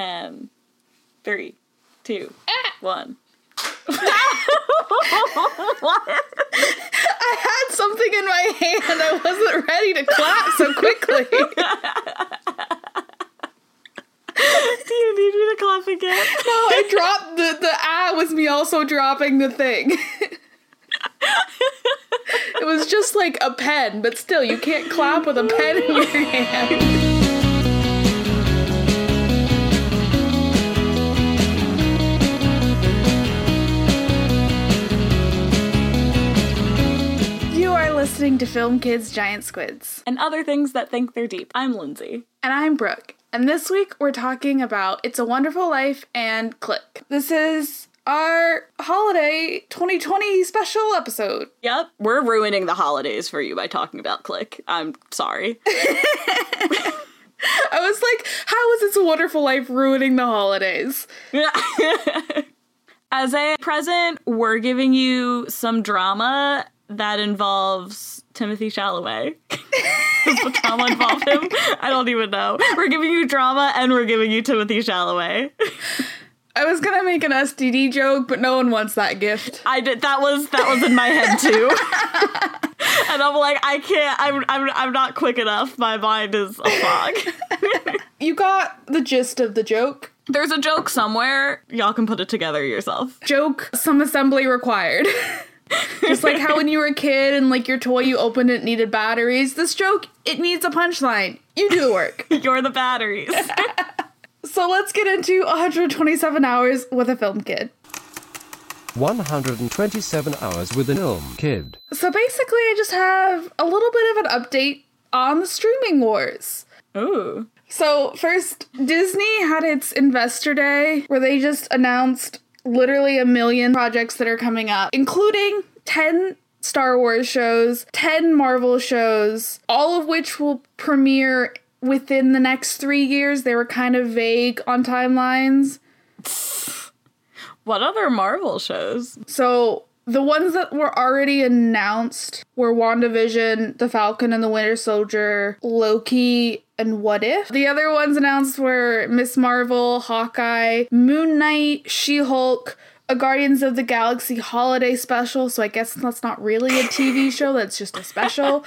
And three, two, one. I had something in my hand. I wasn't ready to clap so quickly. Do you need me to clap again? No, I dropped the the ah was me also dropping the thing. it was just like a pen, but still, you can't clap with a pen in your hand. Listening to Film Kids Giant Squids. And other things that think they're deep. I'm Lindsay. And I'm Brooke. And this week we're talking about It's a Wonderful Life and Click. This is our holiday 2020 special episode. Yep, we're ruining the holidays for you by talking about Click. I'm sorry. I was like, how is It's a Wonderful Life ruining the holidays? As a present, we're giving you some drama that involves Timothy Chalamet. Does the drama involve him? I don't even know. We're giving you drama and we're giving you Timothy Chalamet. I was gonna make an STD joke, but no one wants that gift. I did that was that was in my head too. and I'm like, I can't I'm I'm I'm not quick enough. My mind is a fog. You got the gist of the joke. There's a joke somewhere. Y'all can put it together yourself. Joke, some assembly required. Just like how when you were a kid and like your toy you opened it needed batteries. This joke, it needs a punchline. You do the work. You're the batteries. so let's get into 127 hours with a film kid. 127 hours with an film kid. So basically, I just have a little bit of an update on the streaming wars. Ooh. So, first, Disney had its investor day where they just announced literally a million projects that are coming up, including 10 Star Wars shows, 10 Marvel shows, all of which will premiere within the next three years. They were kind of vague on timelines. What other Marvel shows? So the ones that were already announced were WandaVision, The Falcon and the Winter Soldier, Loki, and What If. The other ones announced were Miss Marvel, Hawkeye, Moon Knight, She Hulk, a Guardians of the Galaxy holiday special, so I guess that's not really a TV show, that's just a special.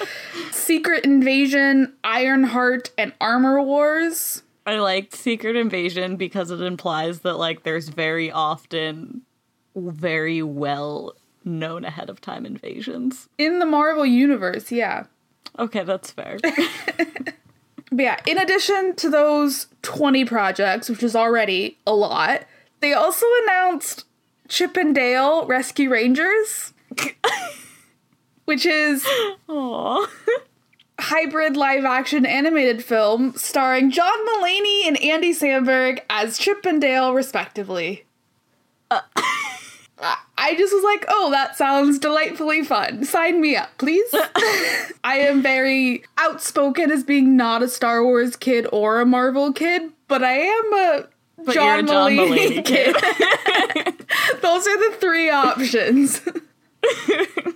Secret Invasion, Ironheart, and Armor Wars. I liked Secret Invasion because it implies that like there's very often very well known ahead of time invasions. In the Marvel Universe, yeah. Okay, that's fair. But yeah, in addition to those 20 projects, which is already a lot, they also announced Chip and Dale Rescue Rangers, which is Aww. hybrid live action animated film starring John Mulaney and Andy Samberg as Chip and Dale, respectively. I- uh, I just was like, oh, that sounds delightfully fun. Sign me up, please. I am very outspoken as being not a Star Wars kid or a Marvel kid, but I am a But John, John Mulaney, Mulaney kid. Those are the three options.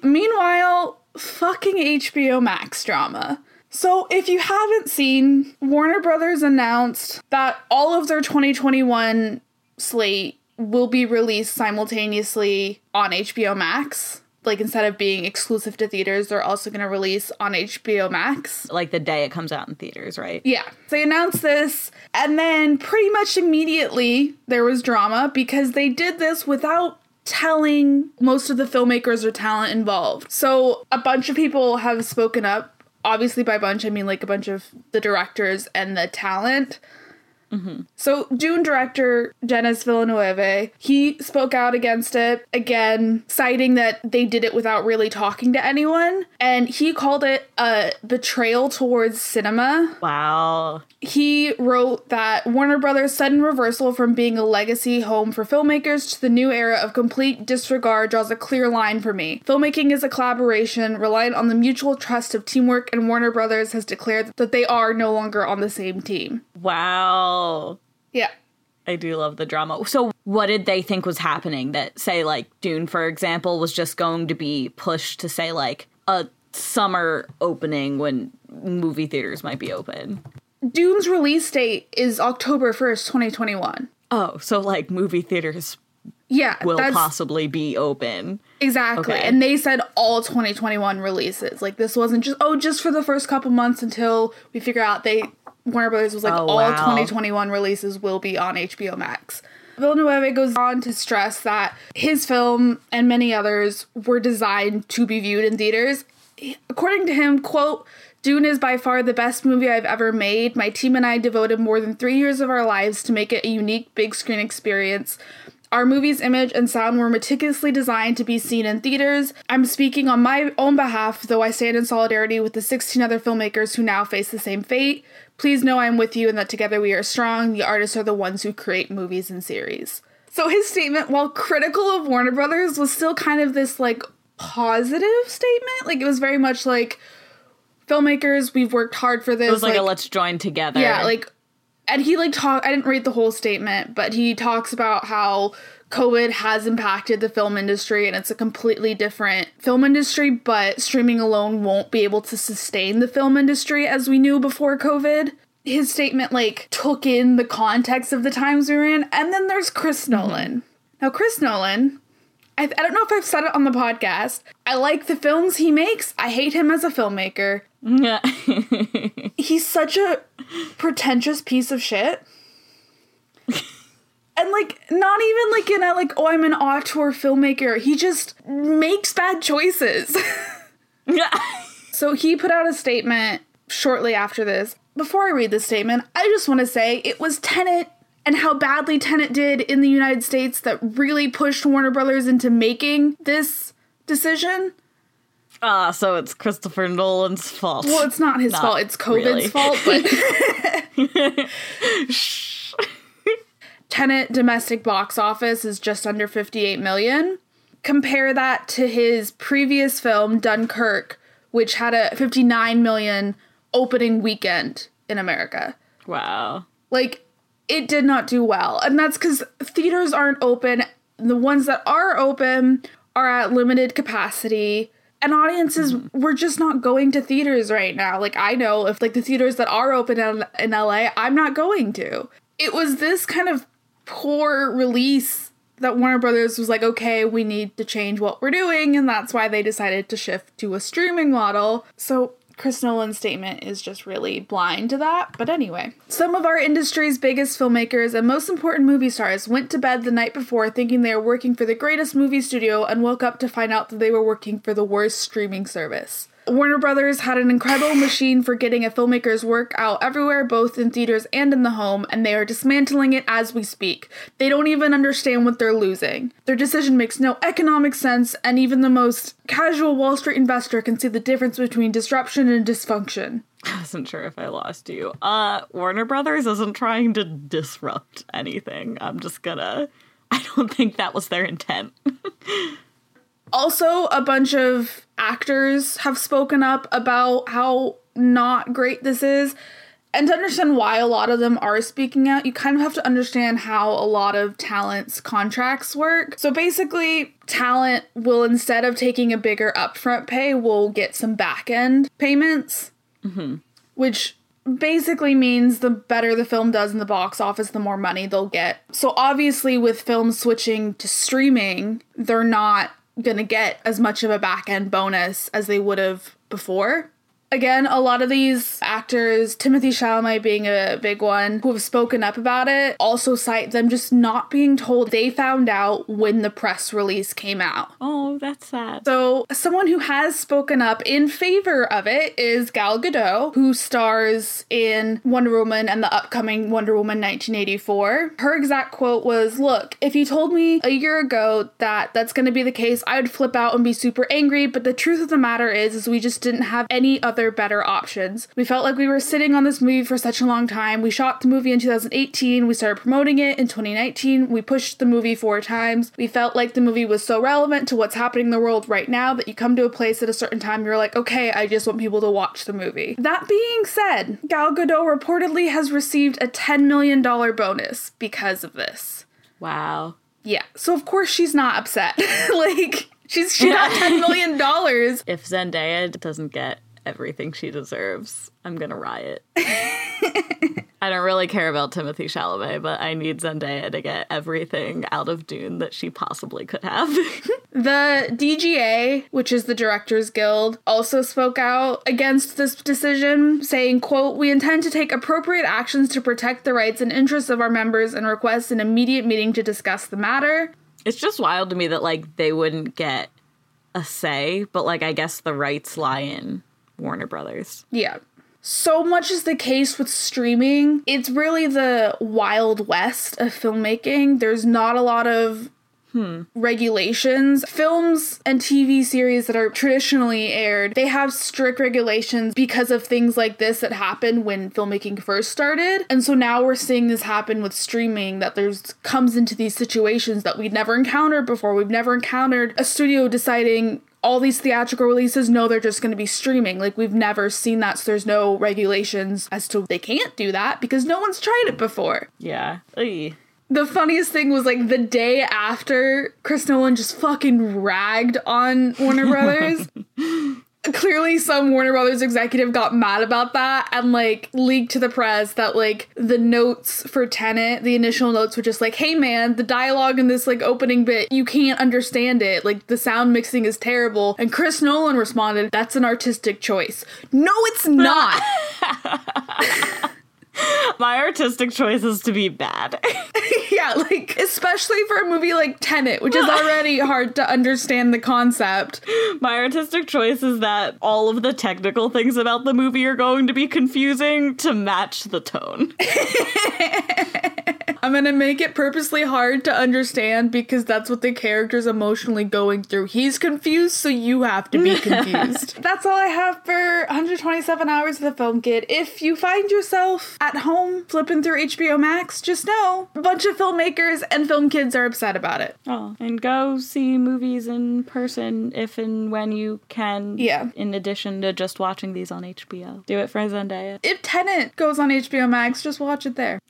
Meanwhile, fucking HBO Max drama. So, if you haven't seen, Warner Brothers announced that all of their 2021 slate will be released simultaneously on HBO Max. Like, instead of being exclusive to theaters, they're also going to release on HBO Max. like the day it comes out in theaters, right? Yeah. They announced this, and then pretty much immediately there was drama because they did this without telling most of the filmmakers or talent involved. So a bunch of people have spoken up. Obviously, by bunch, I mean like a bunch of the directors and the talent. Mm-hmm. So, Dune director Denis Villeneuve, he spoke out against it again, citing that they did it without really talking to anyone, and he called it a betrayal towards cinema. Wow. He wrote that Warner Brothers' sudden reversal from being a legacy home for filmmakers to the new era of complete disregard draws a clear line for me. Filmmaking is a collaboration reliant on the mutual trust of teamwork, and Warner Brothers has declared that they are no longer on the same team. Wow. Yeah. I do love the drama. So, what did they think was happening? That, say, like, Dune, for example, was just going to be pushed to, say, like, a summer opening when movie theaters might be open. Dune's release date is October 1st, 2021. Oh, so like movie theaters Yeah, will possibly be open. exactly. Okay. And they said all 2021 releases. Like this wasn't just oh just for the first couple months until we figure out they Warner Brothers was like Oh, all wow. 2021 releases will be on HBO Max. Villeneuve goes on to stress that his film and many others were designed to be viewed in theaters. According to him, quote, Dune is by far the best movie I've ever made. My team and I devoted more than three years of our lives to make it a unique big screen experience. Our movie's image and sound were meticulously designed to be seen in theaters. I'm speaking on my own behalf, though I stand in solidarity with the 16 other filmmakers who now face the same fate. Please know I'm with you and that together we are strong. The artists are the ones who create movies and series. So his statement, while critical of Warner Brothers, was still kind of this like positive statement. Like it was very much like filmmakers, we've worked hard for this. It was like, a let's join together. Yeah, like, and he like talk. I didn't read the whole statement, but he talks about how COVID has impacted the film industry, and it's a completely different film industry. But streaming alone won't be able to sustain the film industry as we knew before COVID. His statement like took in the context of the times we were in, and then there's Chris mm-hmm. Nolan. Now, Chris Nolan. I, I don't know if I've said it on the podcast. I like the films he makes. I hate him as a filmmaker Yeah. he's such a pretentious piece of shit. and like not even like in a like oh I'm an auteur filmmaker. He just makes bad choices. yeah. so he put out a statement shortly after this. Before I read the statement, I just want to say it was Tenet and how badly Tenet did in the United States that really pushed Warner Brothers into making this decision. Ah, so it's Christopher Nolan's fault. Well, it's not his Not fault. It's COVID's really. fault, but Tenet domestic box office is just under 58 million. Compare that to his previous film Dunkirk, which had a 59 million opening weekend in America. Wow. Like it did not do well. And that's cuz theaters aren't open. The ones that are open are at limited capacity. And audiences mm-hmm. we're just not going to theaters right now. Like I know if like the theaters that are open in, in LA, I'm not going to. It was this kind of poor release that Warner Brothers was like, okay, we need to change what we're doing, and that's why they decided to shift to a streaming model. So Chris Nolan's statement is just really blind to that. But anyway, some of our industry's biggest filmmakers and most important movie stars went to bed the night before thinking they were working for the greatest movie studio and woke up to find out that they were working for the worst streaming service. Warner Brothers had an incredible machine for getting a filmmaker's work out everywhere, both in theaters and in the home, and they are dismantling it as we speak. They don't even understand what they're losing. Their decision makes no economic sense, and even the most casual Wall Street investor can see the difference between disruption and dysfunction. I wasn't sure if I lost you. Uh, Warner Brothers isn't trying to disrupt anything. I'm just gonna. I don't think that was their intent. Also, a bunch of actors have spoken up about how not great this is. And to understand why a lot of them are speaking out, you kind of have to understand how a lot of talent's contracts work. So basically, talent will, instead of taking a bigger upfront pay, will get some back end payments, mm-hmm. which basically means the better the film does in the box office, the more money they'll get. So obviously, with films switching to streaming, they're not gonna get as much of a back end bonus as they would have before. Again, a lot of these actors, Timothy Chalamet being a big one, who have spoken up about it, also cite them just not being told they found out when the press release came out. oh, that's sad. So, someone who has spoken up in favor of it is Gal Gadot, who stars in Wonder Woman and the upcoming Wonder Woman 1984. Her exact quote was Look, if you told me a year ago that that's going to be the case, I would flip out and be super angry, but the truth of the matter is, is we just didn't have any other better options. We felt like we were sitting on this movie for such a long time. We shot the movie in 2018, we started promoting it in 2019, we pushed the movie four times. We felt like the movie was so relevant to what's happening in the world right now that you come to a place at a certain time, you're like, okay, I just want people to watch the movie. That being said, Gal Gadot reportedly has received a $10 million bonus because of this. Wow. Yeah, so of course she's not upset. like, she's she got $10 million. If Zendaya doesn't get everything she deserves, I'm gonna riot. I don't really care about Timothy Chalamet, but I need Zendaya to get everything out of Dune that she possibly could have. The DGA, which is the Directors Guild, also spoke out against this decision, saying, quote, We intend to take appropriate actions to protect the rights and interests of our members and request an immediate meeting to discuss the matter. it's just wild to me that like they wouldn't get a say, but like I guess the rights lie in Warner Brothers. Yeah. So much is the case with streaming. It's really the wild west of filmmaking. There's not a lot of hmm. regulations. Films and TV series that are traditionally aired, they have strict regulations because of things like this that happened when filmmaking first started. And so now we're seeing this happen with streaming that there's comes into these situations that we'd never encountered before. We've never encountered a studio deciding all these theatrical releases no they're just going to be streaming. Like we've never seen that so there's no regulations as to they can't do that because no one's tried it before. Yeah. The funniest thing was like the day after chris nolan just fucking ragged on warner brothers clearly some warner brothers executive got mad about that and like leaked to the press that like the notes for Tenet, the initial notes were just like hey man the dialogue in this like opening bit you can't understand it. Like the sound mixing is terrible. And chris nolan responded that's an artistic choice. No it's not My artistic choice is to be bad. yeah like especially for a movie like Tenet, which is already hard to understand the concept My artistic choice is that all of the technical things about the movie are going to be confusing to match the tone. I'm gonna make it purposely hard to understand because that's what the character's emotionally going through. He's confused, so you have to be confused. that's all I have for 127 hours of the film kid. If you find yourself at home flipping through HBO Max, just know a bunch of filmmakers and film kids are upset about it. Oh, and go see movies in person if and when you can. Yeah. In addition to just watching these on HBO. Do it for Zendaya. If Tenet goes on HBO Max, just watch it there.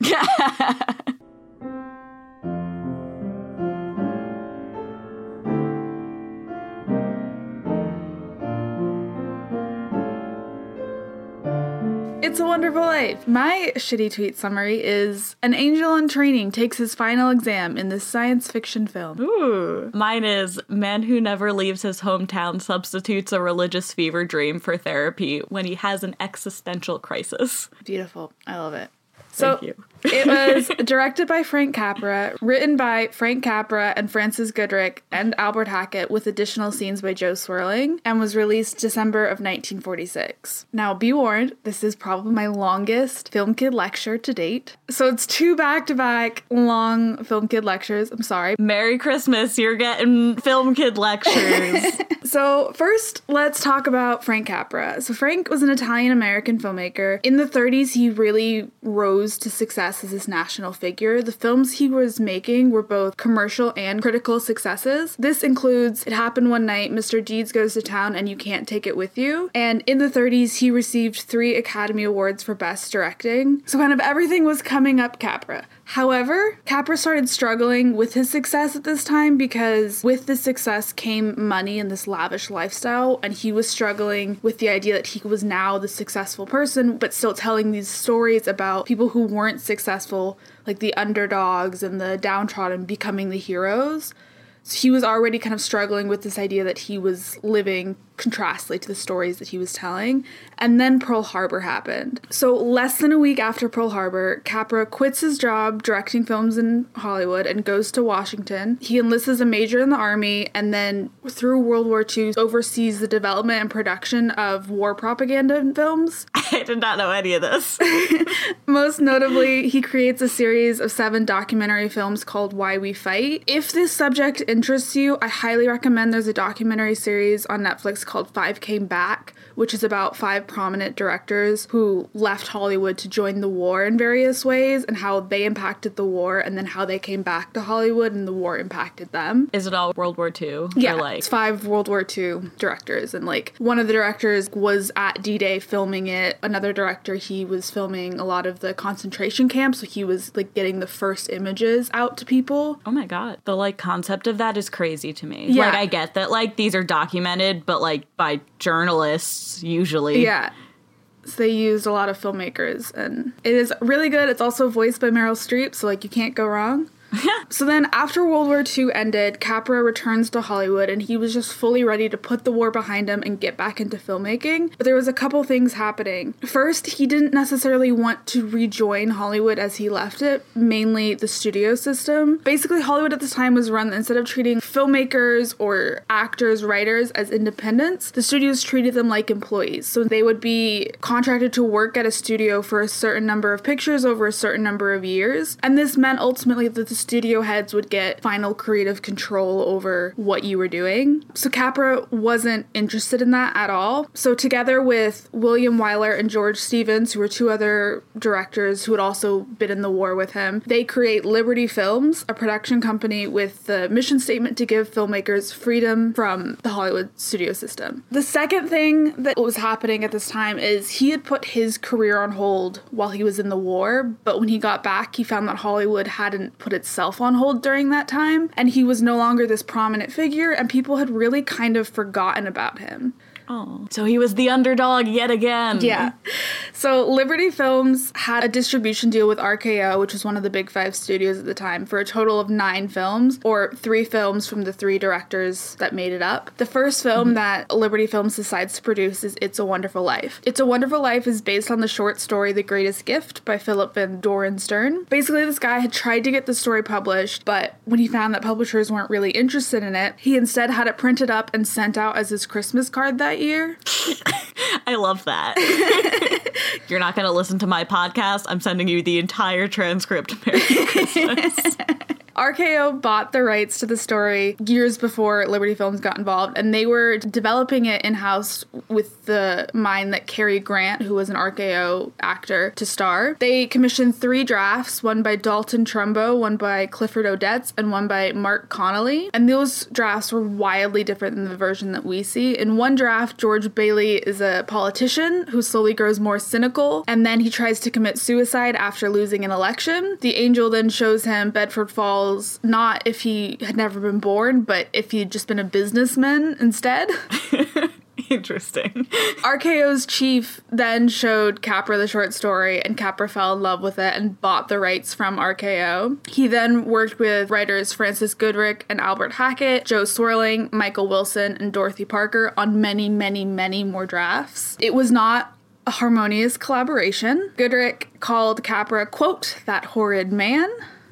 It's a Wonderful Life. My shitty tweet summary is An angel in training takes his final exam in this science fiction film. Ooh. Mine is Man who never leaves his hometown substitutes a religious fever dream for therapy when he has an existential crisis. Beautiful. I love it. So Thank you. It was directed by Frank Capra, written by Frank Capra and Frances Goodrich and Albert Hackett, with additional scenes by Jo Swerling, and was released December of 1946. Now, be warned, this is probably my longest Film Kid lecture to date. So it's two back to back long Film Kid lectures. I'm sorry. Merry Christmas, you're getting Film Kid lectures. So, first, let's talk about Frank Capra. So, Frank was an Italian American filmmaker. In the 30s, he really rose to success as this national figure. The films he was making were both commercial and critical successes. This includes It Happened One Night, Mr. Deeds Goes to Town, and You Can't Take It With You. And in the 30s, he received three Academy Awards for Best Directing. So, kind of everything was coming up Capra. However, Capra started struggling with his success at this time because with this success came money and this lavish lifestyle, and he was struggling with the idea that he was now the successful person, but still telling these stories about people who weren't successful, like the underdogs and the downtrodden, becoming the heroes. So he was already kind of struggling with this idea that he was living contrastly to the stories that he was telling. And then Pearl Harbor happened. So, less than a week after Pearl Harbor, Capra quits his job directing films in Hollywood and goes to Washington. He enlists as a major in the army and then, through World War II, oversees the development and production of war propaganda films. I did not know any of this. Most notably, he creates a series of seven documentary films called Why We Fight. If this subject interests you, I highly recommend there's a documentary series on Netflix called Five Came Back, which is about five prominent directors who left Hollywood to join the war in various ways and how they impacted the war and then how they came back to Hollywood and the war impacted them. Is it all World War II? Yeah, Or like it's five World War II directors, and like one of the directors was at D-Day filming it. Another director, he was filming a lot of the concentration camps, so he was like getting the first images out to people. Oh my god. The like concept of that is crazy to me. Yeah. Like I get that like these are documented, but like like by journalists usually. Yeah. So they used a lot of filmmakers and it is really good. It's also voiced by Meryl Streep, so like you can't go wrong. so then after World War II ended, Capra returns to Hollywood and he was just fully ready to put the war behind him and get back into filmmaking. But there was a couple things happening. First, he didn't necessarily want to rejoin Hollywood as he left it, mainly the studio system. Basically, Hollywood at this time was run instead of treating filmmakers or actors, writers as independents, the studios treated them like employees. So they would be contracted to work at a studio for a certain number of pictures over a certain number of years. And this meant ultimately that the studio heads would get final creative control over what you were doing. So Capra wasn't interested in that at all. So together with William Wyler and George Stevens, who were two other directors who had also been in the war with him, they create Liberty Films, a production company with the mission statement to give filmmakers freedom from the Hollywood studio system. The second thing that was happening at this time is he had put his career on hold while he was in the war, but when he got back, he found that Hollywood hadn't put itself on hold during that time, and he was no longer this prominent figure, and people had really kind of forgotten about him. Oh. So he was the underdog yet again. Yeah. So Liberty Films had a distribution deal with RKO, which was one of the big five studios at the time, for a total of nine films, or three films from the three directors that made it up. The first film mm-hmm. that Liberty Films decides to produce is It's a Wonderful Life. It's a Wonderful Life is based on the short story The Greatest Gift by Philip Van Doren Stern. Basically, this guy had tried to get the story published, but when he found that publishers weren't really interested in it, he instead had it printed up and sent out as his Christmas card that year. I love that. You're not going to listen to my podcast. I'm sending you the entire transcript. Merry Christmas. RKO bought the rights to the story years before Liberty Films got involved, and they were developing it in house with the mind that Cary Grant, who was an RKO actor, to star. They commissioned three drafts one by Dalton Trumbo, one by Clifford Odets, and one by Marc Connelly. And those drafts were wildly different than the version that we see. In one draft, George Bailey is a politician who slowly grows more cynical, and then he tries to commit suicide after losing an election. The angel then shows him Bedford Falls not if he had never been born, but if he'd just been a businessman instead. Interesting. RKO's chief then showed Capra the short story, and Capra fell in love with it and bought the rights from RKO. He then worked with writers Frances Goodrich and Albert Hackett, Jo Swerling, Michael Wilson, and Dorothy Parker on many, many, many more drafts. It was not a harmonious collaboration. Goodrich called Capra, quote, that horrid man.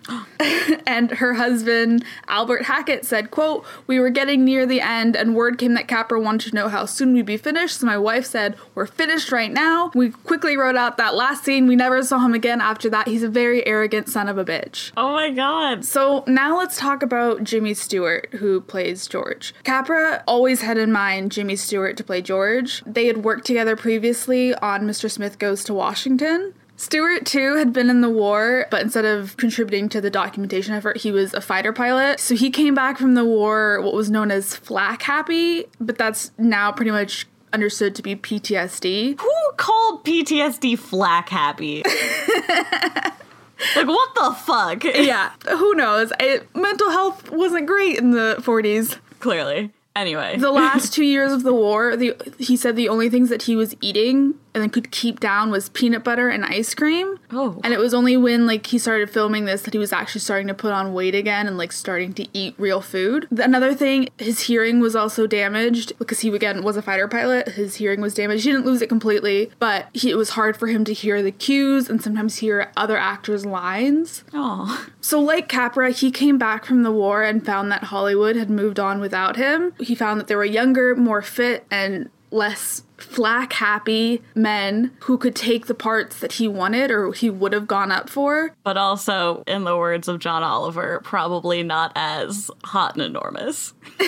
and her husband Albert Hackett said, quote, We were getting near the end and word came that Capra wanted to know how soon we'd be finished. So my wife said, We're finished right now. We quickly wrote out that last scene. We never saw him again after that. He's a very arrogant son of a bitch. Oh my god. So now let's talk about Jimmy Stewart, who plays George. Capra always had in mind Jimmy Stewart to play George. They had worked together previously on Mr. Smith Goes to Washington. Stewart, too, had been in the war, but instead of contributing to the documentation effort, he was a fighter pilot. So he came back from the war, what was known as flak happy, but that's now pretty much understood to be PTSD. Who called PTSD flak happy? like, what the fuck? Yeah, who knows? It, mental health wasn't great in the 40s. Clearly. Anyway. The last two years of the war, the, he said the only things that he was eating and then could keep down was peanut butter and ice cream. Oh. And it was only when like he started filming this that he was actually starting to put on weight again and like starting to eat real food. Another thing, his hearing was also damaged because he again was a fighter pilot. His hearing was damaged. He didn't lose it completely, but he, it was hard for him to hear the cues and sometimes hear other actors' lines. Oh. So, like Capra, he came back from the war and found that Hollywood had moved on without him. He found that there were younger, more fit, and less flak happy men who could take the parts that he wanted or he would have gone up for. But also, in the words of John Oliver, probably not as hot and enormous.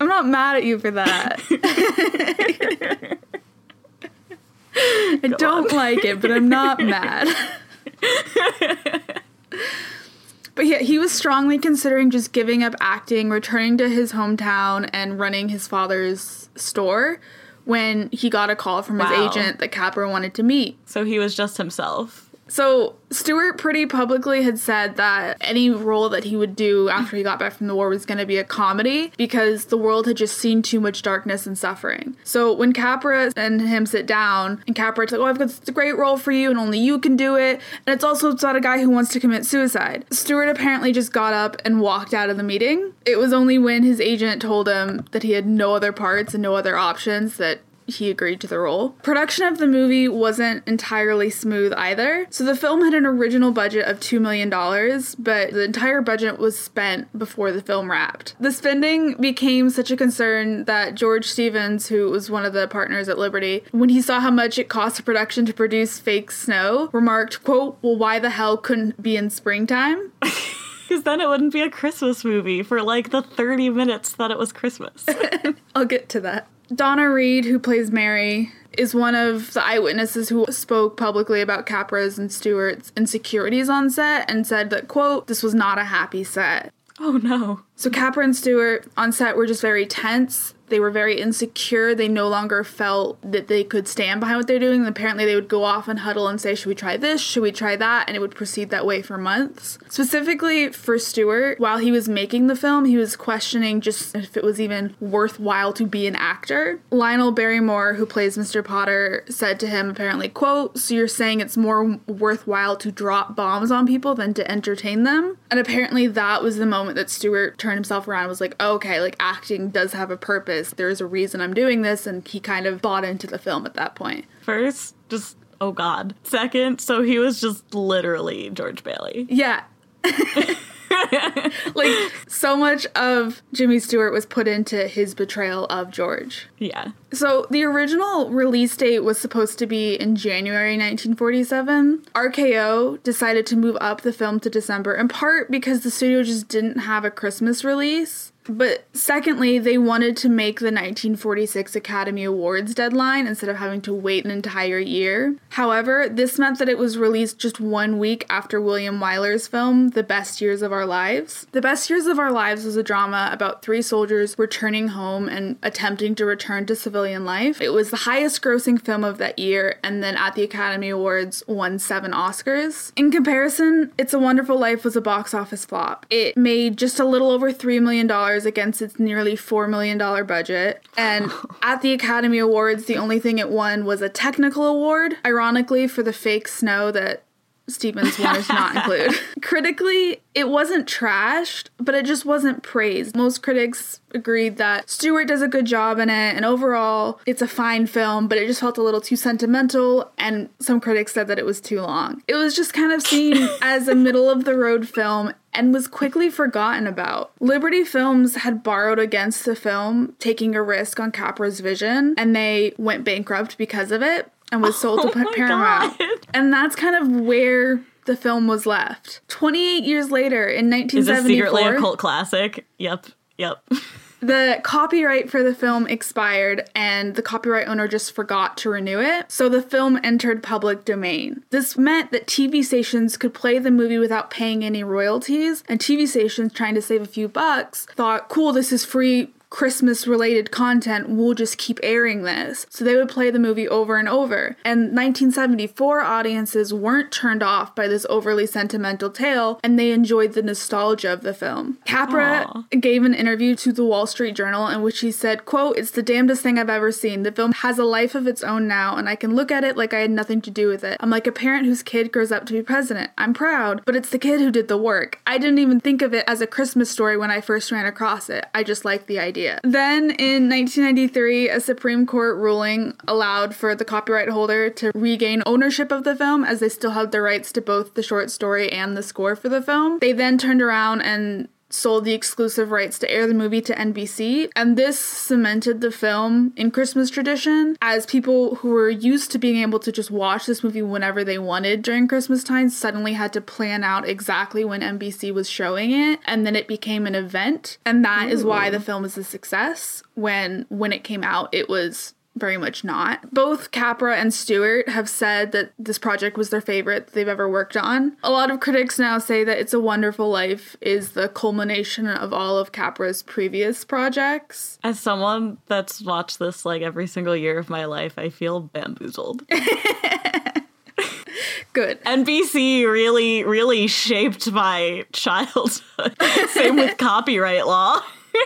I'm not mad at you for that. I don't like it, but I'm not mad. But yeah, he was strongly considering just giving up acting, returning to his hometown, and running his father's store when he got a call from his agent that Capra wanted to meet. So he was just himself. So Stewart pretty publicly had said that any role that he would do after he got back from the war was going to be a comedy because the world had just seen too much darkness and suffering. So when Capra and him sit down, and Capra's like, "Oh, I've got this great role for you, and only you can do it," and it's also about a guy who wants to commit suicide. Stewart apparently just got up and walked out of the meeting. It was only when his agent told him that he had no other parts and no other options that he agreed to the role. Production of the movie wasn't entirely smooth either. So the film had an original budget of $2 million, but the entire budget was spent before the film wrapped. The spending became such a concern that George Stevens, who was one of the partners at Liberty, when he saw how much it cost a production to produce fake snow, remarked, quote, well, why the hell couldn't it be in springtime? Because then it wouldn't be a Christmas movie for like the 30 minutes that it was Christmas. I'll get to that. Donna Reed, who plays Mary, is one of the eyewitnesses who spoke publicly about Capra's and Stewart's insecurities on set and said that, quote, this was not a happy set. oh no. So Capra and Stewart on set were just very tense. They were very insecure. They no longer felt that they could stand behind what they're doing. And apparently, they would go off and huddle and say, Should we try this? Should we try that? And it would proceed that way for months. Specifically for Stewart, while he was making the film, he was questioning just if it was even worthwhile to be an actor. Lionel Barrymore, who plays Mr. Potter, said to him, apparently, quote, So you're saying it's more worthwhile to drop bombs on people than to entertain them? And apparently, that was the moment that Stewart turned himself around and was like, okay, like acting does have a purpose. There's a reason I'm doing this. And he kind of bought into the film at that point. First, just, oh god. Second, so he was just literally George Bailey. Yeah. like, so much of Jimmy Stewart was put into his betrayal of George. Yeah. So, the original release date was supposed to be in January 1947. RKO decided to move up the film to December, in part because the studio just didn't have a Christmas release. But secondly, they wanted to make the 1946 Academy Awards deadline instead of having to wait an entire year. However, this meant that it was released just one week after William Wyler's film, The Best Years of Our Lives. The Best Years of Our Lives was a drama about three soldiers returning home and attempting to return to civilian life. It was the highest grossing film of that year, and then at the Academy Awards won seven Oscars. In comparison, It's a Wonderful Life was a box office flop. It made just a little over $3 million against its nearly $4 million budget. And at the Academy Awards, the only thing it won was a technical award, ironically, for the fake snow that Stevens wanted to not include. Critically, it wasn't trashed, but it just wasn't praised. Most critics agreed that Stewart does a good job in it, and overall, it's a fine film, but it just felt a little too sentimental, and some critics said that it was too long. It was just kind of seen as a middle of the road film and was quickly forgotten about. Liberty Films had borrowed against the film, taking a risk on Capra's vision, and they went bankrupt because of it and was sold Oh to Paramount. God. And that's kind of where the film was left. 28 years later, in 1974. Is this secretly a 1974, cult classic? Yep. Yep. the copyright for the film expired and the copyright owner just forgot to renew it. So the film entered public domain. This meant that TV stations could play the movie without paying any royalties, and TV stations trying to save a few bucks thought, cool, this is free Christmas related content, we'll just keep airing this. So they would play the movie over and over. And 1974 audiences weren't turned off by this overly sentimental tale and they enjoyed the nostalgia of the film. Capra Aw. gave an interview to the Wall Street Journal in which he said, quote, It's the damnedest thing I've ever seen. The film has a life of its own now, and I can look at it like I had nothing to do with it. I'm like a parent whose kid grows up to be president. I'm proud, but it's the kid who did the work. I didn't even think of it as a Christmas story when I first ran across it. I just liked the idea. Then in 1993, a Supreme Court ruling allowed for the copyright holder to regain ownership of the film as they still had the rights to both the short story and the score for the film. They then turned around and sold the exclusive rights to air the movie to NBC, and this cemented the film in Christmas tradition as people who were used to being able to just watch this movie whenever they wanted during Christmas time suddenly had to plan out exactly when NBC was showing it, and then it became an event, and that is why the film is a success. When when it came out, it was very much not. Both Capra and Stewart have said that this project was their favorite they've ever worked on. A lot of critics now say that It's a Wonderful Life is the culmination of all of Capra's previous projects. As someone that's watched this like every single year of my life, I feel bamboozled. Good. NBC really, really shaped my childhood. Same with copyright law.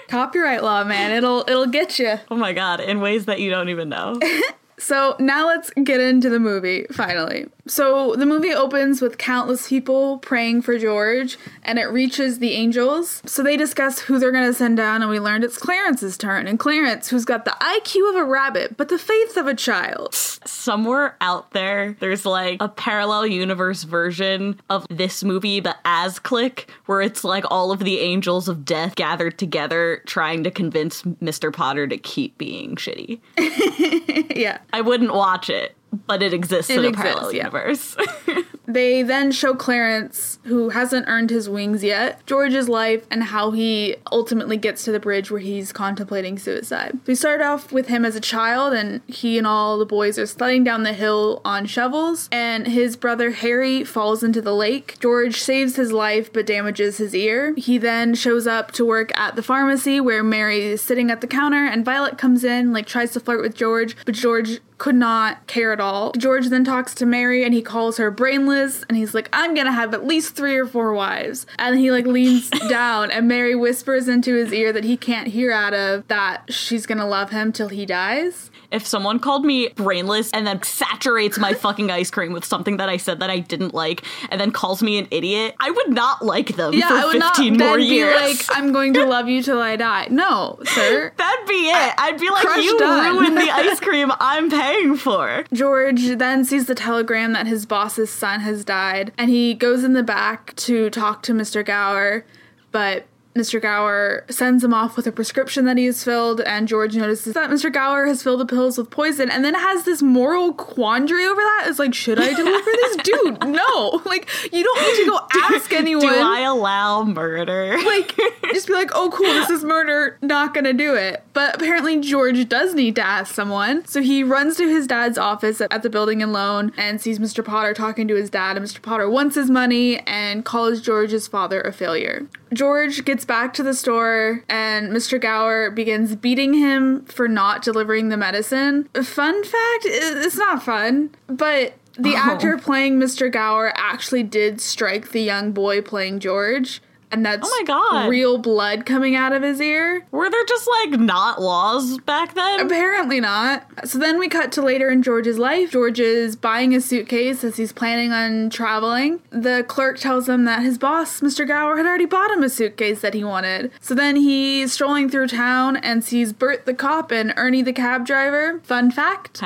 Copyright law, man. It'll it'll get you. Oh my god, in ways that you don't even know. So now let's get into the movie, finally. So the movie opens with countless people praying for George, and it reaches the angels. So they discuss who they're gonna send down, and we learned it's Clarence's turn. And Clarence, who's got the IQ of a rabbit, but the faith of a child. Somewhere out there, there's like a parallel universe version of this movie, but as Click, where it's like all of the angels of death gathered together trying to convince Mr. Potter to keep being shitty. yeah. I wouldn't watch it, but it exists It in a exists, parallel yeah. universe. They then show Clarence, who hasn't earned his wings yet, George's life and how he ultimately gets to the bridge where he's contemplating suicide. We start off with him as a child, and he and all the boys are sledding down the hill on shovels, and his brother Harry falls into the lake. George saves his life but damages his ear. He then shows up to work at the pharmacy where Mary is sitting at the counter, and Violet comes in, like tries to flirt with George, but George could not care at all. George then talks to Mary and he calls her brainless and he's like, I'm gonna have at least three or four wives. And he like leans down and Mary whispers into his ear that he can't hear out of that she's gonna love him till he dies. If someone called me brainless and then saturates my fucking ice cream with something that I said that I didn't like and then calls me an idiot, I would not like them Yeah, for I would 15 not more then be years. like, I'm going to love you till I die. No, sir. That'd be it. I'd be like, you done." ruined the ice cream I'm paying for. George then sees the telegram that his boss's son has died, and he goes in the back to talk to Mr. Gower, but Mr. Gower sends him off with a prescription that he has filled, and George notices that Mr. Gower has filled the pills with poison, and then has this moral quandary over that. It's like, should I deliver this? Dude, no. Like, you don't need to go ask anyone. Do I allow murder? like just be like, oh cool, this is murder, not gonna do it. But apparently George does need to ask someone. So he runs to his dad's office at, the building and loan and sees Mr. Potter talking to his dad, and Mr. Potter wants his money and calls George's father a failure. George gets back to the store and Mr. Gower begins beating him for not delivering the medicine. Fun fact, it's not fun, but the Oh. actor playing Mr. Gower actually did strike the young boy playing George. And that's Oh my God. real blood coming out of his ear. Were there just like not laws back then? Apparently not. So then we cut to later in George's life. George is buying a suitcase as he's planning on traveling. The clerk tells him that his boss, Mr. Gower, had already bought him a suitcase that he wanted. So then he's strolling through town and sees Bert the cop and Ernie the cab driver. Fun fact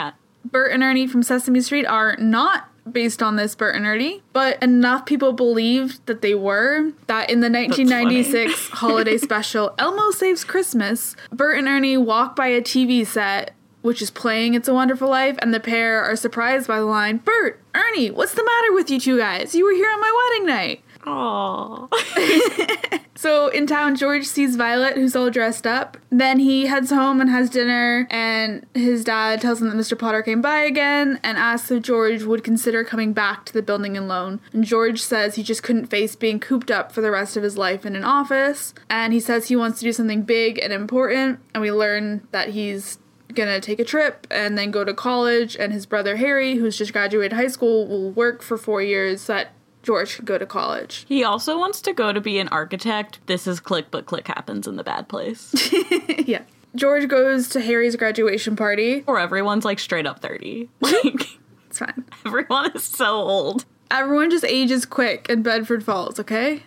Bert and Ernie from Sesame Street are not based on this Bert and Ernie, but enough people believed that they were that in the 1996 holiday special Elmo Saves Christmas, Bert and Ernie walk by a TV set which is playing It's a Wonderful Life, and the pair are surprised by the line, Bert, Ernie, what's the matter with you two guys? You were here on my wedding night. Aw. So in town, George sees Violet, who's all dressed up. Then he heads home and has dinner, and his dad tells him that Mr. Potter came by again and asks if George would consider coming back to the building and loan. And George says he just couldn't face being cooped up for the rest of his life in an office, and he says he wants to do something big and important. And we learn that he's gonna take a trip and then go to college, and his brother Harry, who's just graduated high school, will work for four years that George could go to college. he also wants to go to be an architect. This is click, but click happens in the bad place. yeah. George goes to Harry's graduation party. or everyone's like straight up 30. Like, It's fine. everyone is so old. Everyone just ages quick in Bedford Falls, okay?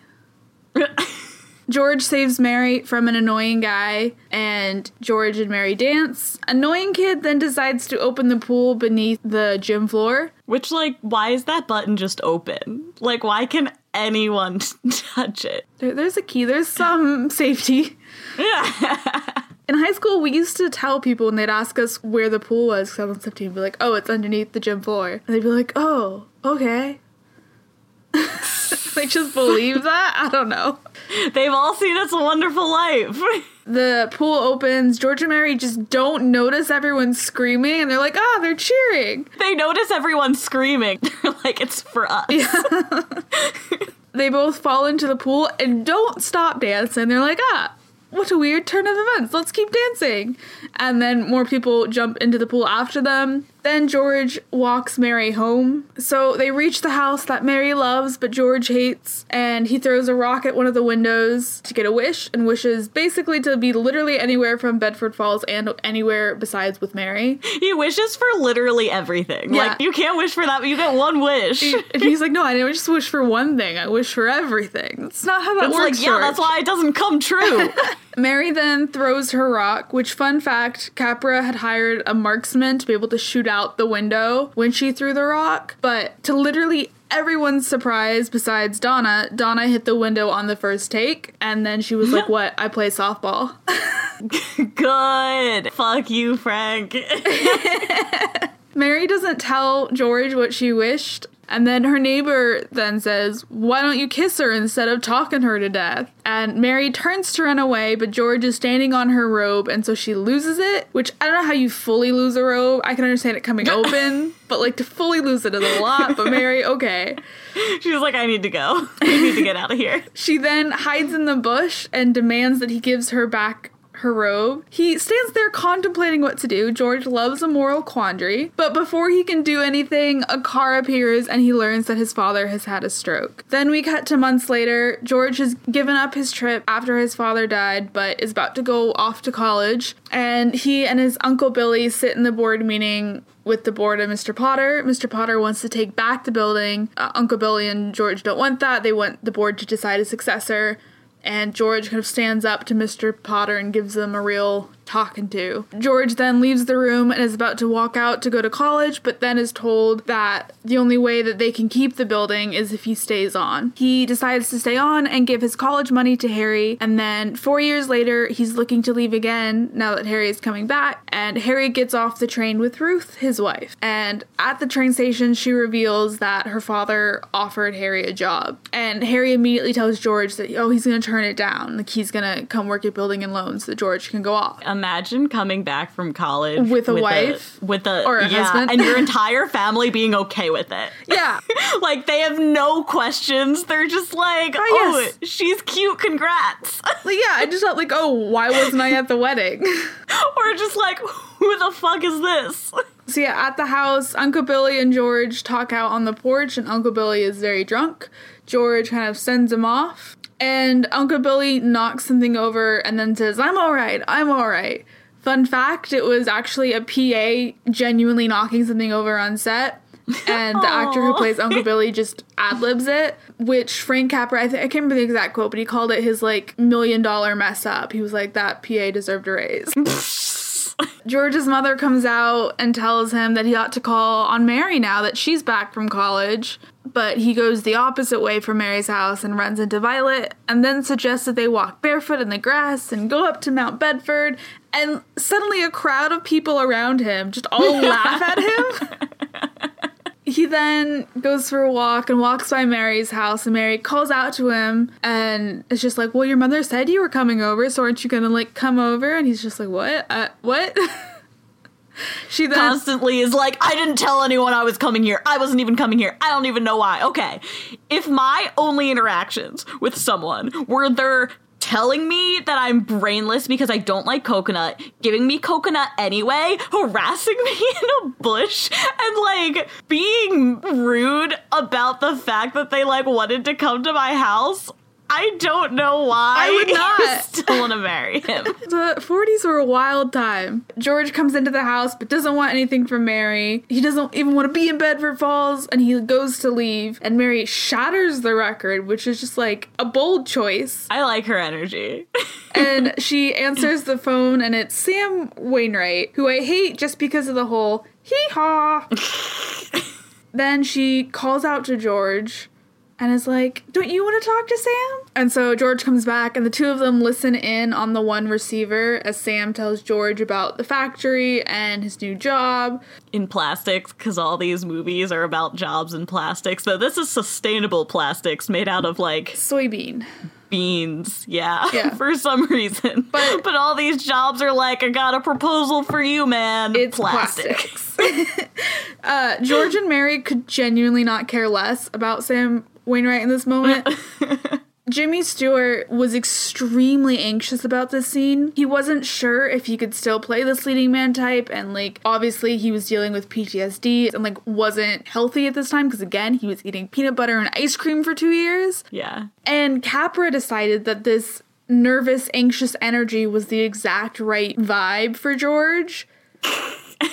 George saves Mary from an annoying guy, and George and Mary dance. Annoying kid then decides to open the pool beneath the gym floor. Which, like, why is that button just open? Like, why can anyone touch it? There, there's a key, there's some safety. Yeah. In high school, we used to tell people when they'd ask us where the pool was, because I was 15, be like, oh, it's underneath the gym floor. And they'd be like, oh, okay. like, just believe that? I don't know. They've all seen It's a Wonderful Life. The pool opens. George and Mary just don't notice everyone screaming, and they're like, ah, they're cheering. they notice everyone screaming. They're like, it's for us. They both fall into the pool and don't stop dancing. They're like, ah, what a weird turn of events. Let's keep dancing. And then more people jump into the pool after them. Then George walks Mary home. So they reach the house that Mary loves, but George hates, and he throws a rock at one of the windows to get a wish, and wishes basically to be literally anywhere from Bedford Falls and anywhere besides with Mary. He wishes for literally everything. Yeah. Like you can't wish for that, but you get one wish. and he's like, No, I didn't just wish for one thing, I wish for everything. That's not how that It's works. like, yeah, that's why it doesn't come true. Mary then throws her rock, which, fun fact, Capra had hired a marksman to be able to shoot out the window when she threw the rock. But to literally everyone's surprise, besides Donna, Donna hit the window on the first take. And then she was like, What? I play softball. Good. Fuck you, Frank. Mary doesn't tell George what she wished. And then her neighbor then says, Why don't you kiss her instead of talking her to death? And Mary turns to run away, but George is standing on her robe, and so she loses it. Which I don't know how you fully lose a robe. I can understand it coming open, but like to fully lose it is a lot. But Mary, okay. She was like, I need to go. I need to get out of here. She then hides in the bush and demands that he gives her back her robe. He stands there contemplating what to do. George loves a moral quandary, but before he can do anything, a car appears and he learns that his father has had a stroke. Then we cut to months later. George has given up his trip after his father died, but is about to go off to college. And he and his uncle Billy sit in the board meeting with the board of Mr. Potter. Mr. Potter wants to take back the building. Uh, Uncle Billy and George don't want that. They want the board to decide a successor. And George kind of stands up to Mr. Potter and gives them a real talking to. George then leaves the room and is about to walk out to go to college, but then is told that the only way that they can keep the building is if he stays on. He decides to stay on and give his college money to Harry, and then four years later, he's looking to leave again now that Harry is coming back, and Harry gets off the train with Ruth, his wife. And at the train station, she reveals that her father offered Harry a job. And Harry immediately tells George that, oh, he's gonna turn it down. Like, he's gonna come work at Building and Loans so that George can go off. Imagine coming back from college With a wife? with a Or a yeah, husband? and your entire family being okay with it. Yeah. like they have no questions. They're just like, Oh, oh, yes. she's cute. Congrats. Like, yeah, I just felt like, oh, why wasn't I at the wedding? or just like, who the fuck is this? So yeah, at the house, Uncle Billy and George talk out on the porch, and Uncle Billy is very drunk. George kind of sends him off, and Uncle Billy knocks something over and then says, I'm alright, I'm alright. Fun fact, it was actually a PA genuinely knocking something over on set. And the actor who plays Uncle Billy just ad libs it, which Frank Capra, I, th- I can't remember the exact quote, but he called it his like million dollar mess up. He was like, that PA deserved a raise. George's mother comes out and tells him that he ought to call on Mary now that she's back from college. But he goes the opposite way from Mary's house and runs into Violet, and then suggests that they walk barefoot in the grass and go up to Mount Bedford. And suddenly, a crowd of people around him just all laugh at him. He then goes for a walk and walks by Mary's house, and Mary calls out to him and it's just like, Well, your mother said you were coming over, so aren't you gonna like come over? And he's just like, What? Uh, what? she then Constantly is like, I didn't tell anyone I was coming here. I wasn't even coming here. I don't even know why. Okay. If my only interactions with someone were they're telling me that I'm brainless because I don't like coconut, giving me coconut anyway, harassing me in a bush, and like being rude about the fact that they like wanted to come to my house. I don't know why I would not. still want to marry him. The 40s were a wild time. George comes into the house but doesn't want anything from Mary. He doesn't even want to be in Bedford Falls and he goes to leave. And Mary shatters the record, which is just like a bold choice. I like her energy. and she answers the phone and it's Sam Wainwright, who I hate just because of the whole hee haw. then she calls out to George and is like, Don't you want to talk to Sam? And so George comes back and the two of them listen in on the one receiver as Sam tells George about the factory and his new job. in plastics because all these movies are about jobs in plastics. Though this is sustainable plastics made out of like Soybean. beans. Yeah, Yeah. for some reason. But- but all these jobs are like, I got a proposal for you, man. It's plastics. Uh, George and Mary could genuinely not care less about Sam Wainwright in this moment. Jimmy Stewart was extremely anxious about this scene. He wasn't sure if he could still play this leading man type, and like obviously he was dealing with PTSD and like wasn't healthy at this time because again he was eating peanut butter and ice cream for two years. Yeah. And Capra decided that this nervous, anxious energy was the exact right vibe for George.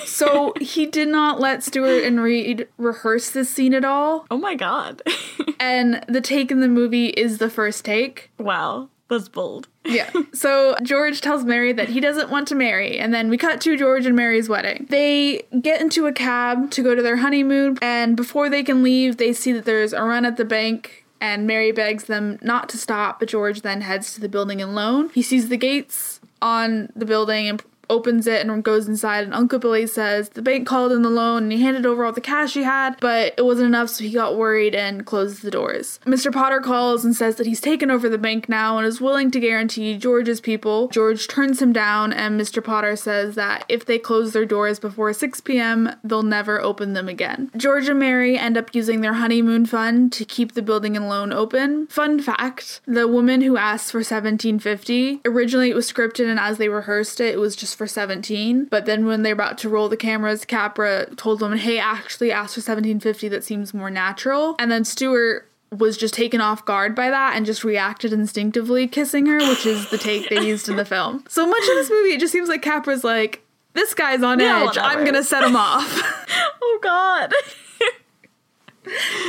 So he did not let Stewart and Reed rehearse this scene at all. Oh my god. And the take in the movie is the first take. wow. That's bold. Yeah. So George tells Mary that he doesn't want to marry, and then we cut to George and Mary's wedding. They get into a cab to go to their honeymoon, and before they can leave, they see that there's a run at the bank. And Mary begs them not to stop, but George then heads to the building alone. He sees the gates on the building and opens it and goes inside. And Uncle Billy says the bank called in the loan and he handed over all the cash he had, but it wasn't enough, so he got worried and closes the doors. Mr. Potter calls and says that he's taken over the bank now and is willing to guarantee George's people. George turns him down, and Mr. Potter says that if they close their doors before 6 p.m., they'll never open them again. George and Mary end up using their honeymoon fund to keep the building and loan open. Fun fact the woman who asked for 1750 originally it was scripted, and as they rehearsed it, it was just for 17. But then when they're about to roll the cameras, Capra told them, hey, actually ask for 1750, that seems more natural. And then Stewart was just taken off guard by that and just reacted instinctively kissing her, which is the take they used in the film. So much of this movie, it just seems like Capra's like, this guy's on Yeah, edge. I'm gonna set him off. Oh god.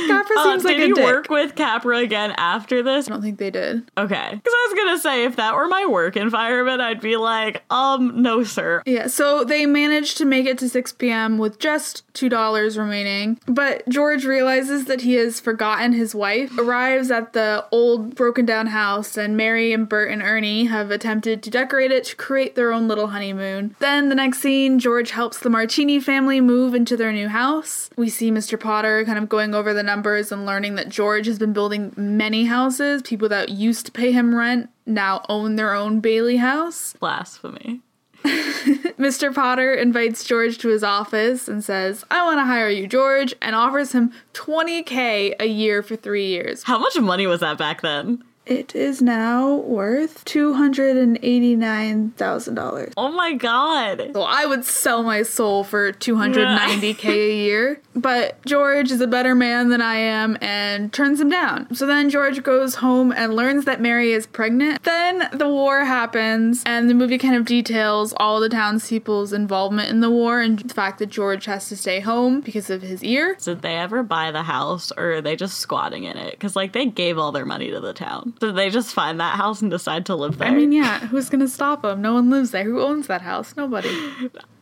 Capra Uh, seems like did a he dick. work with Capra again after this? I don't think they did. Okay. Because I was gonna say, if that were my work environment, I'd be like, um, no, sir. Yeah, so they managed to make it to 6 p.m. with just $2 remaining. But George realizes that he has forgotten his wife, arrives at the old broken down house, and Mary and Bert and Ernie have attempted to decorate it to create their own little honeymoon. Then the next scene, George helps the Martini family move into their new house. We see Mr. Potter kind of going over the numbers and learning that George has been building many houses. People that used to pay him rent now own their own Bailey house. Blasphemy. Mr. Potter invites George to his office and says, I want to hire you, George, and offers him 20k a year for three years. How much money was that back then? It is now worth $289,000. Oh my god. So I would sell my soul for 290k a year. But George is a better man than I am and turns him down. So then George goes home and learns that Mary is pregnant. Then the war happens, and the movie kind of details all the townspeople's involvement in the war and the fact that George has to stay home because of his ear. Did they ever buy the house or are they just squatting in it? Because, like, they gave all their money to the town. Did they just find that house and decide to live there? I mean, yeah, who's gonna stop them? No one lives there. Who owns that house? Nobody.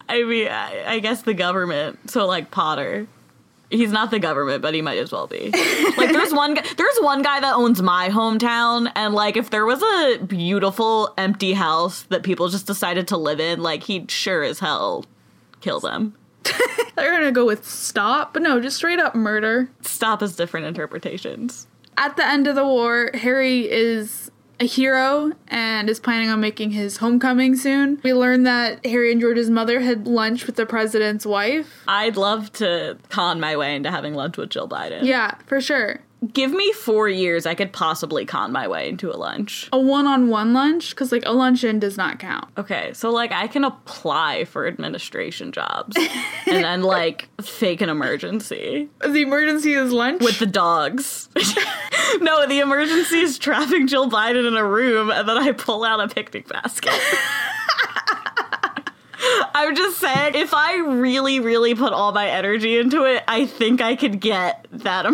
I mean, I, I guess the government. So, like, Potter. He's not the government, but he might as well be. like, there's one guy. There's one guy that owns my hometown, and like, if there was a beautiful empty house that people just decided to live in, like, he'd sure as hell kill them. They're gonna go with stop, but no, just straight up murder. Stop has different interpretations. At the end of the war, Harry is a hero and is planning on making his homecoming soon. We learn that Harry and George's mother had lunch with the president's wife. I'd love to con my way into having lunch with Jill Biden. Yeah, for sure. Give me four years, I could possibly con my way into a lunch. A one on one lunch, because like a luncheon does not count. Okay, so like I can apply for administration jobs and then like fake an emergency The emergency is lunch. with the dogs. no, the emergency is trapping Jill Biden in a room and then I pull out a picnic basket. I'm just saying, if I really, really put all my energy into it, I think I could get that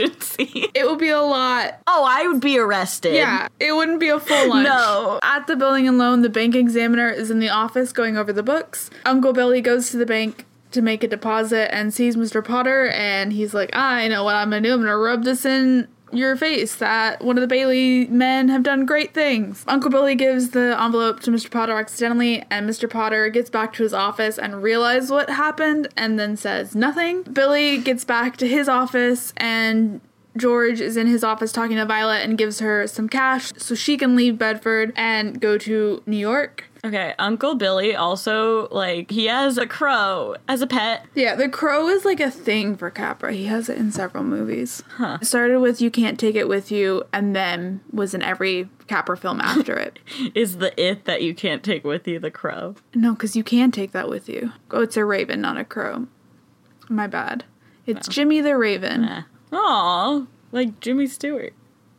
emergency. it would be a lot. Oh, I would be arrested. Yeah, it wouldn't be a full lunch. No. At the building and loan, the bank examiner is in the office going over the books. Uncle Billy goes to the bank to make a deposit and sees Mr. Potter, and he's like, ah, I know what I'm gonna do. I'm gonna rub this in your face that one of the Bailey men have done great things. Uncle Billy gives the envelope to Mr. Potter accidentally, and Mr. Potter gets back to his office and realizes what happened and then says nothing. Billy gets back to his office and George is in his office talking to Violet and gives her some cash so she can leave Bedford and go to New York. Okay, Uncle Billy also like he has a crow as a pet. Yeah, the crow is like a thing for Capra. He has it in several movies. It started with You Can't Take It With You and then was in every Capra film after it. Is the it that you can't take with you the crow? No, because you can take that with you. Oh, it's a raven, not a crow. My bad. It's oh. Jimmy the Raven. Aw, like Jimmy Stewart.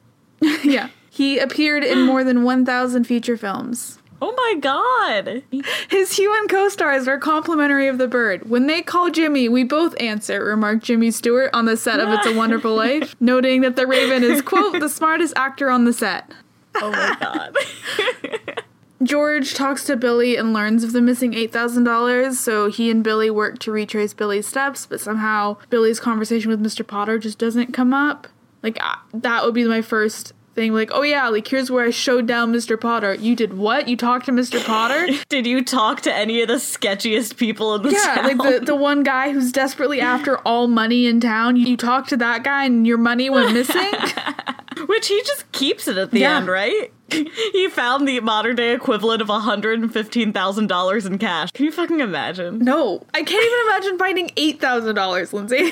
yeah. He appeared in more than 1,000 feature films. Oh my god! His human co stars are complimentary of the bird. When they call Jimmy, we both answer, remarked Jimmy Stewart on the set of It's a Wonderful Life, noting that the Raven is, quote, the smartest actor on the set. Oh my god. George talks to Billy and learns of the missing $8,000, so he and Billy work to retrace Billy's steps, but somehow Billy's conversation with Mr. Potter just doesn't come up. Like, that would be my first thing. Like, oh yeah, like, here's where I showed down Mr. Potter. You did what? You talked to Mr. Potter? Did you talk to any of the sketchiest people in the yeah, town? like the, the one guy who's desperately after all money in town. You, you talked to that guy and your money went missing? Which he just keeps it at the Yeah. end, right? He found the modern day equivalent of $115,000 in cash. Can you fucking imagine? No, I can't even imagine finding eight thousand dollars, Lindsay,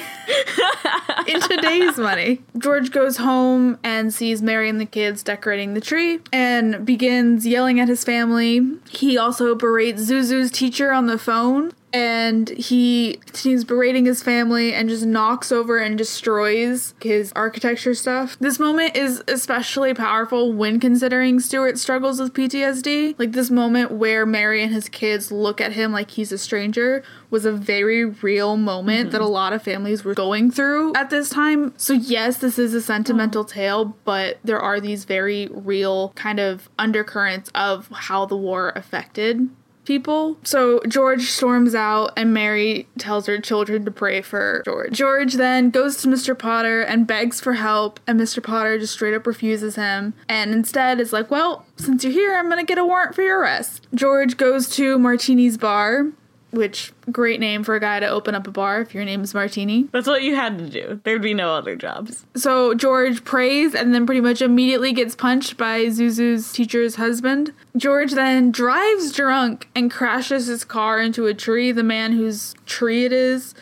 in today's money. George goes home and sees Mary and the kids decorating the tree, and begins yelling at his family. He also berates Zuzu's teacher on the phone. And he continues berating his family and just knocks over and destroys his architecture stuff. This moment is especially powerful when considering Stewart struggles with PTSD. Like this moment where Mary and his kids look at him like he's a stranger was a very real moment mm-hmm. that a lot of families were going through at this time. So, yes, this is a sentimental oh. tale, but there are these very real kind of undercurrents of how the war affected people. So George storms out and Mary tells her children to pray for George. George then goes to Mr. Potter and begs for help and Mr. Potter just straight up refuses him and instead is like, "Well, since you're here, I'm to get a warrant for your arrest." George goes to Martini's bar, which great name for a guy to open up a bar if your name is Martini. That's what you had to do. There'd be no other jobs. So George prays and then pretty much immediately gets punched by Zuzu's teacher's husband. George then drives drunk and crashes his car into a tree. The man whose tree it is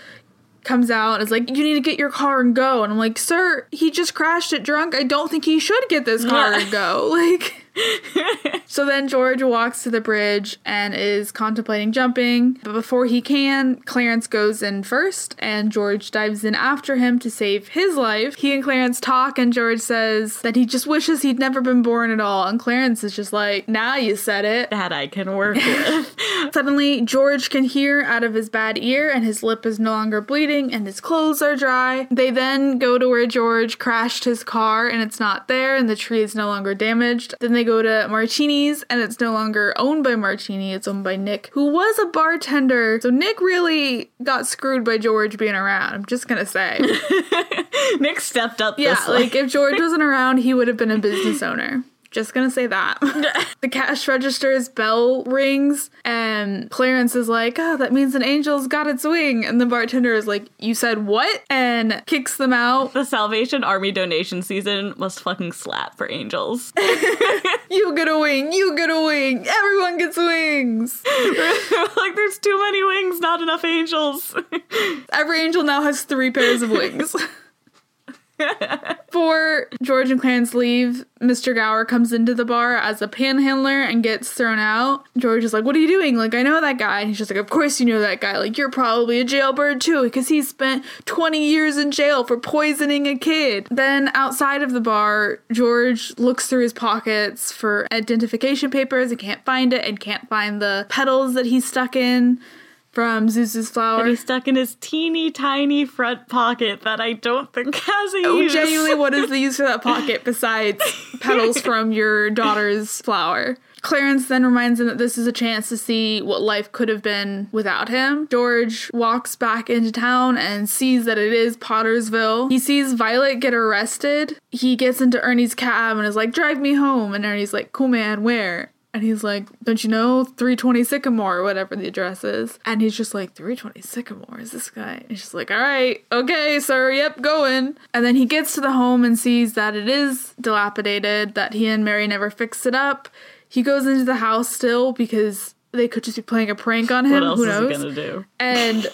comes out and is like, You need to get your car and go. And I'm like, Sir, he just crashed it drunk. I don't think he should get this car and go. Like so then George walks to the bridge and is contemplating jumping, but before he can, Clarence goes in first and George dives in after him to save his life. He and Clarence talk and George says that he just wishes he'd never been born at all, and Clarence is just like, "Now you said it." That I can work with. Suddenly, George can hear out of his bad ear, and his lip is no longer bleeding, and his clothes are dry. They then go to where George crashed his car, and it's not there, and the tree is no longer damaged. Then they go to Martini's, and it's no longer owned by Martini, it's owned by Nick, who was a bartender. So Nick really got screwed by George being around, I'm just gonna say. Nick stepped up Yeah, this like if George wasn't around, he would have been a business owner. Just gonna say that. the cash register's bell rings, and Clarence is like, Oh, that means an angel's got its wing. And the bartender is like, You said what? And kicks them out. the Salvation Army donation season must fucking slap for angels. You get a wing, you get a wing, everyone gets wings. like there's too many wings, not enough angels. Every angel now has three pairs of wings. Before George and Clarence leave, Mr. Gower comes into the bar as a panhandler and gets thrown out. George is like, What are you doing? Like, I know that guy. And he's just like, Of course you know that guy. Like, you're probably a jailbird too, because he spent 20 years in jail for poisoning a kid. Then outside of the bar, George looks through his pockets for identification papers and can't find it and can't find the petals that he's stuck in from Zuzu's flower. And he's stuck in his teeny tiny front pocket that I don't think has a Oh, use. genuinely, what is the use for that pocket besides petals from your daughter's flower? Clarence then reminds him that this is a chance to see what life could have been without him. George walks back into town and sees that it is Pottersville. He sees Violet get arrested. He gets into Ernie's cab and is like, Drive me home. And Ernie's like, Cool man, where? And he's like, Don't you know 320 Sycamore or whatever the address is? And he's just like, 320 Sycamore is this guy? And he's just like, All right, okay, sir, yep, going. And then he gets to the home and sees that it is dilapidated, that he and Mary never fixed it up. He goes into the house still because they could just be playing a prank on him. What else Who is knows? he gonna do? and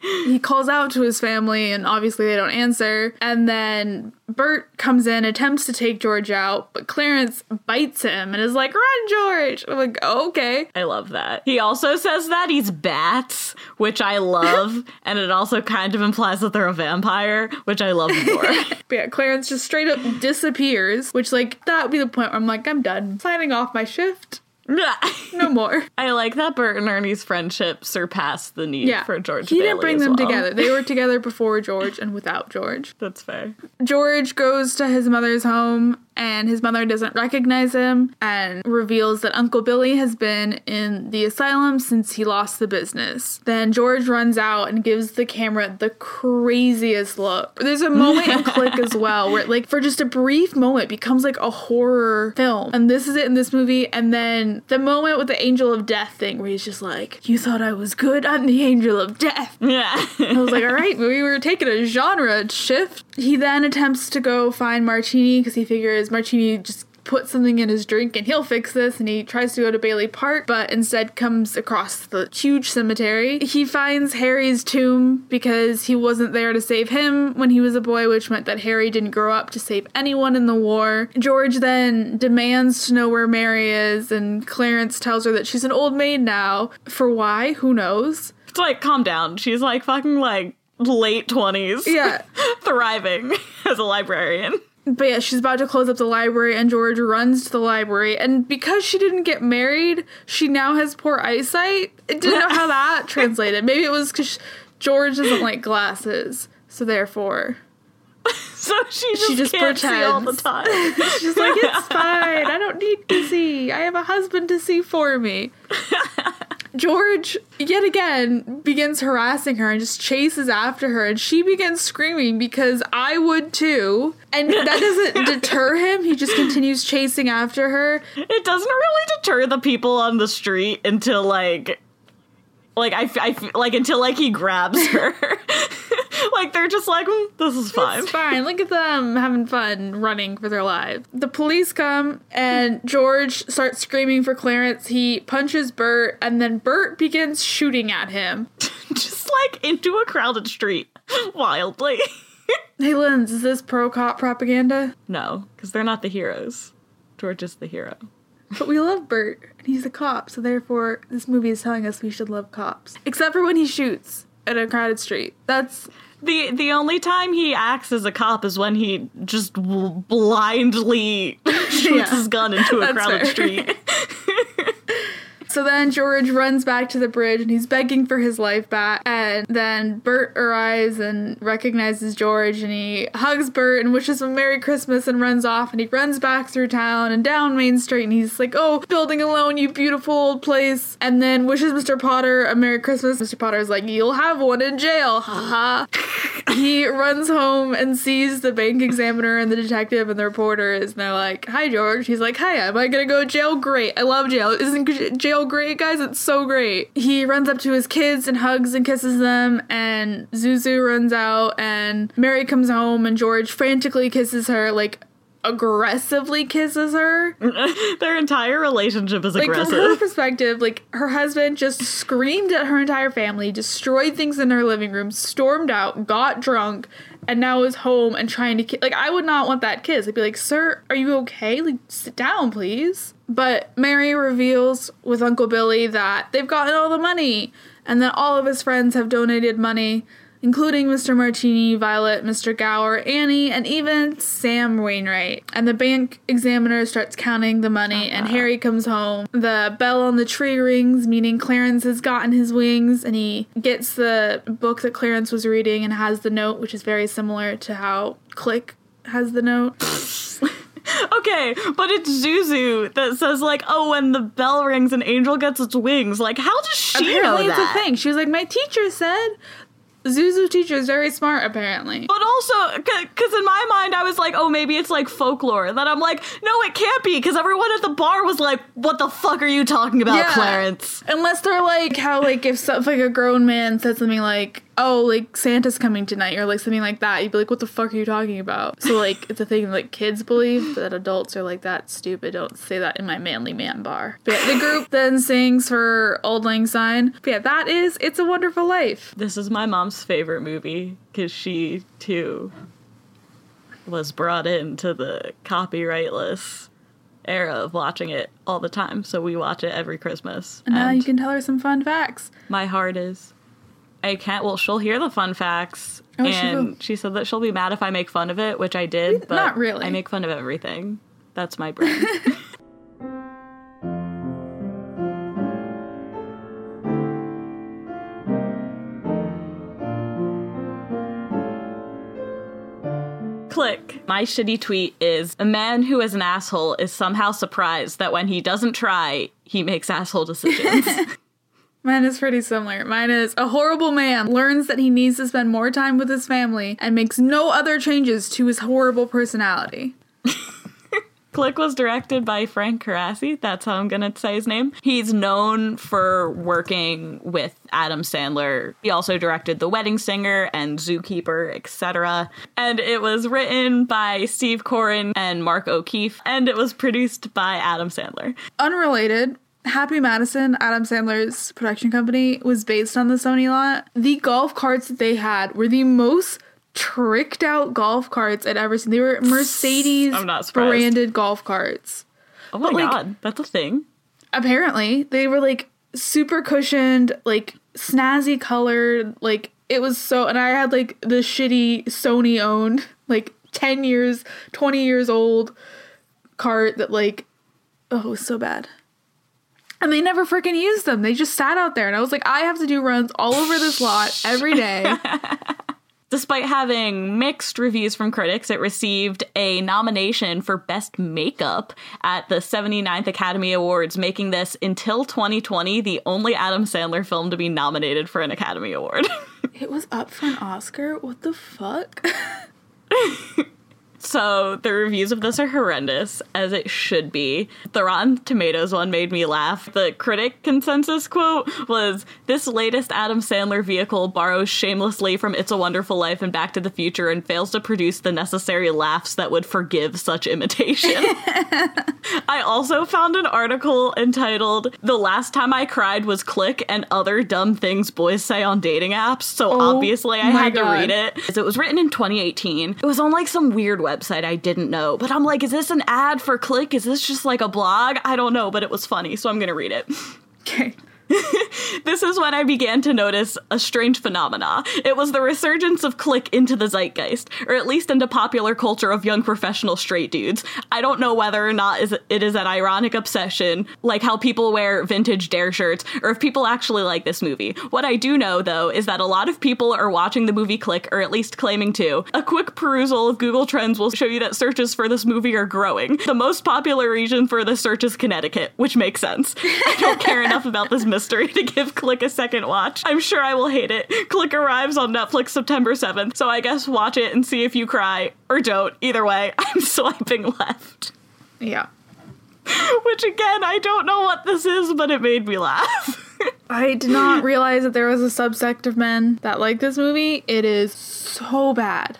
he calls out to his family and obviously they don't answer and then bert comes in attempts to take george out but clarence bites him and is like run george i'm like oh, okay I love that. He also says that he's bats, which I love, and it also kind of implies that they're a vampire, which I love more. but yeah clarence just straight up disappears which like that would be the point where i'm like i'm done signing off my shift no more I like that Bert and Ernie's friendship surpassed the need yeah for George. he didn't bring them well. together they were together before george and without george That's fair. George goes to his mother's home and his mother doesn't recognize him and reveals that Uncle Billy has been in the asylum since he lost the business. Then George runs out and gives the camera the craziest look. There's a moment in Click as well where, like, for just a brief moment, it becomes like a horror film. And this is it in this movie. And then the moment with the Angel of Death thing where he's just like, You thought I was good? I'm the Angel of Death. Yeah. I was like, all right, we were taking a genre shift. He then attempts to go find Martini because he figures Martini just put something in his drink and he'll fix this. And he tries to go to Bailey Park, but instead comes across the huge cemetery. He finds Harry's tomb because he wasn't there to save him when he was a boy, which meant that Harry didn't grow up to save anyone in the war. George then demands to know where Mary is, and Clarence tells her that she's an old maid now. For why? Who knows? it's like, calm down. She's like fucking like late 20s. Yeah. Thriving as a librarian. But yeah, she's about to close up the library, and George runs to the library. And because she didn't get married, she now has poor eyesight. I didn't know how that translated. Maybe it was because George doesn't like glasses, so therefore So she just, She just can't see all the time. she's like, "It's fine. I don't need to see. I have a husband to see for me." George, yet again, begins harassing her and just chases after her, and she begins screaming because I would too. And that doesn't deter him. He just continues chasing after her. it doesn't really deter the people on the street until like like I, I like until like he grabs her like they're just like "Mm, this is fine It's fine. Look at them having fun running for their lives. The police come and George starts screaming for Clarence. He punches Bert and then Bert begins shooting at him. just like into a crowded street wildly Hey Linz, is this pro cop propaganda? no because they're not the heroes george is the hero But we love Bert and he's a cop, so therefore this movie is telling us we should love cops. Except for when he shoots at a crowded street. That's the the only time he acts as a cop is when he just blindly shoots Yeah. his gun into a crowded fair. street So then George runs back to the bridge and he's begging for his life back. And then Bert arrives and recognizes George and he hugs Bert and wishes him Merry Christmas and runs off. And he runs back through town and down Main Street and he's like, Oh, building and loan, you beautiful old place. And then wishes Mr. Potter a Merry Christmas. Mr. Potter's like, You'll have one in jail. Haha. he runs home and sees the bank examiner and the detective and the reporter and they're like, Hi George. He's like, Hi, am I gonna go to jail? Great. I love jail. Isn't g- great, guys? It's so great. He runs up to his kids and hugs and kisses them, and Zuzu runs out, and Mary comes home, and George frantically kisses her, like aggressively kisses her. their entire relationship is Like from her perspective, like her husband just screamed at her entire family, destroyed things in her living room, stormed out, got drunk, and now is home and trying to ki- like I would not want that kiss. I'd be like, "Sir, are you okay? Like sit down, please." But Mary reveals with Uncle Billy that they've gotten all the money and that all of his friends have donated money, including Mr. Martini, Violet, Mr. Gower, Annie, and even Sam Wainwright. And the bank examiner starts counting the money, and Harry comes home. The bell on the tree rings, meaning Clarence has gotten his wings, and he gets the book that Clarence was reading and has the note, which is very similar to how Click has the note. Okay, but it's Zuzu that says like, "Oh, when the bell rings, an angel gets its wings." Like, how does she apparently, know it's that? a thing. She was like, My teacher said. Zuzu's teacher is very smart, apparently. But also, because in my mind, I was like, "Oh, maybe it's like folklore." Then I'm like, "No, it can't be," because everyone at the bar was like, "What the fuck are you talking about, Yeah. Clarence?" Unless they're like how like if some, if, like a grown man said something like oh, like Santa's coming tonight or like something like that, you'd be like, what the fuck are you talking about? So like it's a thing like kids believe that adults are like that stupid. Don't say that in my manly man bar. But yeah, the group then sings for Auld Lang Syne. But yeah, that is It's a Wonderful Life. This is my mom's favorite movie because she too was brought into the copyrightless era of watching it all the time. So we watch it every Christmas. And now And you can tell her some fun facts. my heart is. I can't. Well, she'll hear the fun facts, Oh, and will. she, said that she'll be mad if I make fun of it, which I did. But Not really. I make fun of everything. That's my brain. Click. My shitty tweet is a man who is an asshole is somehow surprised that when he doesn't try, he makes asshole decisions. Mine is pretty similar. Mine is a horrible man learns that he needs to spend more time with his family and makes no other changes to his horrible personality. Click was directed by Frank Coraci. That's how I'm gonna say his name. He's known for working with Adam Sandler. He also directed The Wedding Singer and Zookeeper, etc. And it was written by Steve Koren and Mark O'Keefe, and it was produced by Adam Sandler. Unrelated, Happy Madison, Adam Sandler's production company, was based on the Sony lot. The golf carts that they had were the most tricked out golf carts I'd ever seen. They were Mercedes I'm not surprised. branded golf carts. Oh my But, like- god, that's a thing. apparently they were like super cushioned like snazzy colored like it was so and i had like the shitty sony owned like 10 years 20 years old cart that like oh it was so bad and they never freaking used them. They just sat out there. And i was like i have to do runs all over this lot every day. Despite having mixed reviews from critics, it received a nomination for Best Makeup at the 79th Academy Awards, making this, until 2020, the only Adam Sandler film to be nominated for an Academy Award. it was up for an oscar? What the fuck so the reviews of this are horrendous, as it should be. The Rotten Tomatoes one made me laugh. The critic consensus quote was This latest Adam Sandler vehicle borrows shamelessly from It's a Wonderful Life and Back to the Future and fails to produce the necessary laughs that would forgive such imitation. I also found an article entitled The Last Time I Cried Was Click and Other Dumb Things Boys Say on Dating Apps. So Oh obviously I had to read it. It was written in 2018. It was on like some weird website I didn't know. But I'm like, is this an ad for Click? Is this just like a blog? I don't know, but it was funny, so I'm gonna read it. okay This is when I began to notice a strange phenomena. It was the resurgence of click into the zeitgeist, or at least into popular culture of young professional straight dudes. I don't know whether or not it is an ironic obsession, like how people wear vintage Dare shirts, or if people actually like this movie. What I do know, though, is that a lot of people are watching the movie Click, or at least claiming to. A quick perusal of Google Trends will show you that searches for this movie are growing. The most popular region for the search is Connecticut, which makes sense. I don't care enough about this mystery to give Click a second watch. I'm sure I will hate it. Click arrives on Netflix September 7th, so I guess watch it and see if you cry or don't. Either way, I'm swiping left. yeah Which again, I don't know what this is, but it made me laugh. I did not realize that there was a subsect of men that like this movie. It is so bad.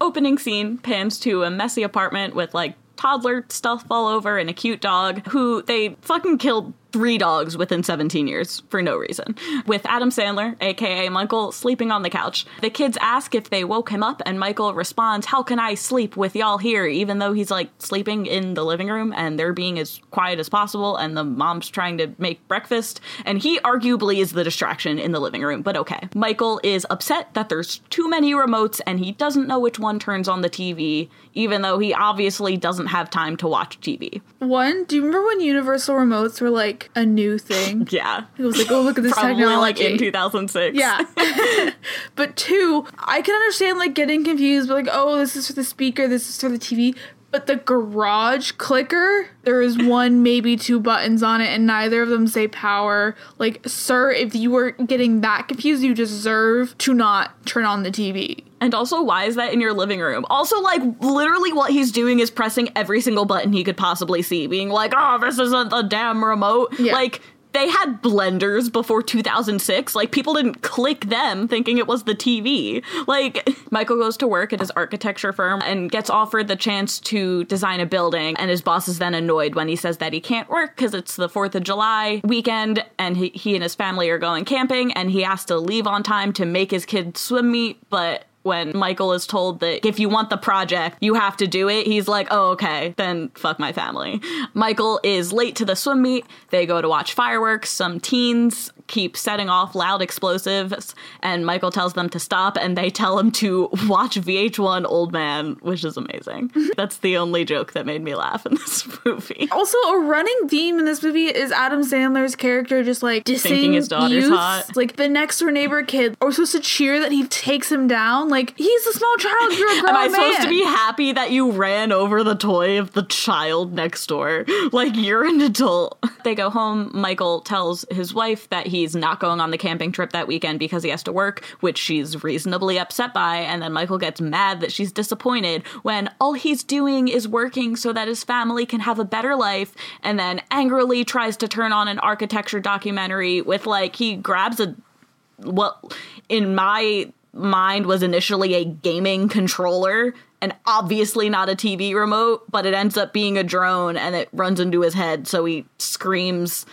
Opening scene pans to a messy apartment with like toddler stuff all over and a cute dog who they fucking killed three dogs within 17 years for no reason. With Adam Sandler, aka Michael, sleeping on the couch. The kids ask if they woke him up, and Michael responds, How can I sleep with y'all here? Even though he's like sleeping in the living room and they're being as quiet as possible, and the mom's trying to make breakfast. And he arguably is the distraction in the living room, but okay. Michael is upset that there's too many remotes and he doesn't know which one turns on the TV, even though he obviously doesn't have time to watch TV. One, do you remember when Universal remotes were like a new thing? Yeah. It was like, oh, look at this Probably technology. like in 2006. Yeah. but two, I can understand like getting confused, but like, oh, this is for the speaker, this is for the TV. But the garage clicker, there is one, maybe two buttons on it, and neither of them say power. Like, sir, if you were getting that confused, you deserve to not turn on the TV. And also, why is that in your living room? Also, like, literally what he's doing is pressing every single button he could possibly see, being like, oh, this isn't the damn remote. Yeah. Like, they had blenders before 2006. Like, people didn't click them thinking it was the TV. Like, Michael goes to work at his architecture firm and gets offered the chance to design a building. And his boss is then annoyed when he says that he can't work because it's the 4th of July weekend and he, he and his family are going camping and he has to leave on time to make his kids swim meet. But when Michael is told that if you want the project, you have to do it, he's like, oh, okay, then fuck my family. Michael is late to the swim meet. They go to watch fireworks. Some teens keep setting off loud explosives, and Michael tells them to stop, and they tell him to watch VH1 Old Man, which is amazing. That's the only joke that made me laugh in this movie. Also, a running theme in this movie is Adam Sandler's character just like dissing Thinking his daughter's youths. hot. Like the next door neighbor kid are supposed to cheer that he takes him down. Like he's a small child, you're a grown Am I man. supposed to be happy that you ran over the toy of the child next door? Like, you're an adult. They go home. Michael tells his wife that he's not going on the camping trip that weekend because he has to work, which she's reasonably upset by. And then Michael gets mad that she's disappointed when all he's doing is working so that his family can have a better life. And then angrily tries to turn on an architecture documentary with, like, he grabs a what in my mind was initially a gaming controller and obviously not a TV remote, but it ends up being a drone and it runs into his head, so he screams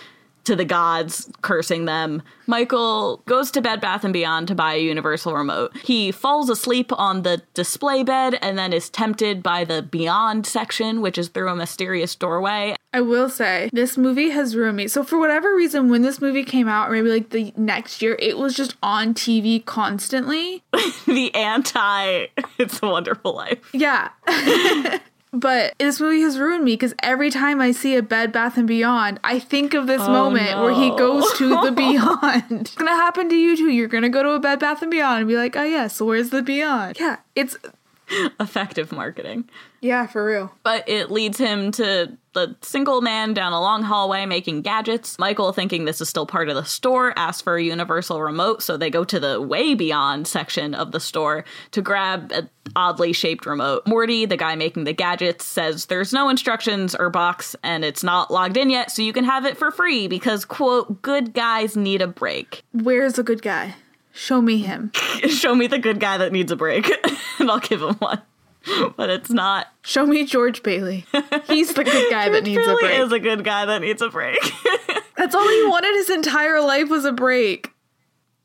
to the gods, cursing them. Michael goes to Bed Bath and Beyond to buy a universal remote. He falls asleep on the display bed and then is tempted by the Beyond section, which is through a mysterious doorway. I will say this movie has ruined me. So for whatever reason, when this movie came out, or maybe like the next year, it was just on TV constantly. the anti It's a Wonderful Life. Yeah. But this movie has ruined me because every time I see a Bed Bath and Beyond, I think of this oh, moment where he goes to the Beyond. it's gonna happen to you too. You're gonna go to a Bed Bath and Beyond and be like, "Oh yes, so where's the Beyond?" Yeah, it's Effective marketing. Yeah, for real. but it leads him to the single man down a long hallway making gadgets. Michael, thinking this is still part of the store, asks for a universal remote, so they go to the way beyond section of the store to grab an oddly shaped remote. Morty, the guy making the gadgets, says there's no instructions or box and it's not logged in yet, so you can have it for free because, quote, good guys need a break. Where's the good guy? Show me him. Show me the good guy that needs a break, and I'll give him one. But it's not. Show me George Bailey. He's the good guy that needs a really break. is a good guy that needs a break. That's all he wanted his entire life was a break.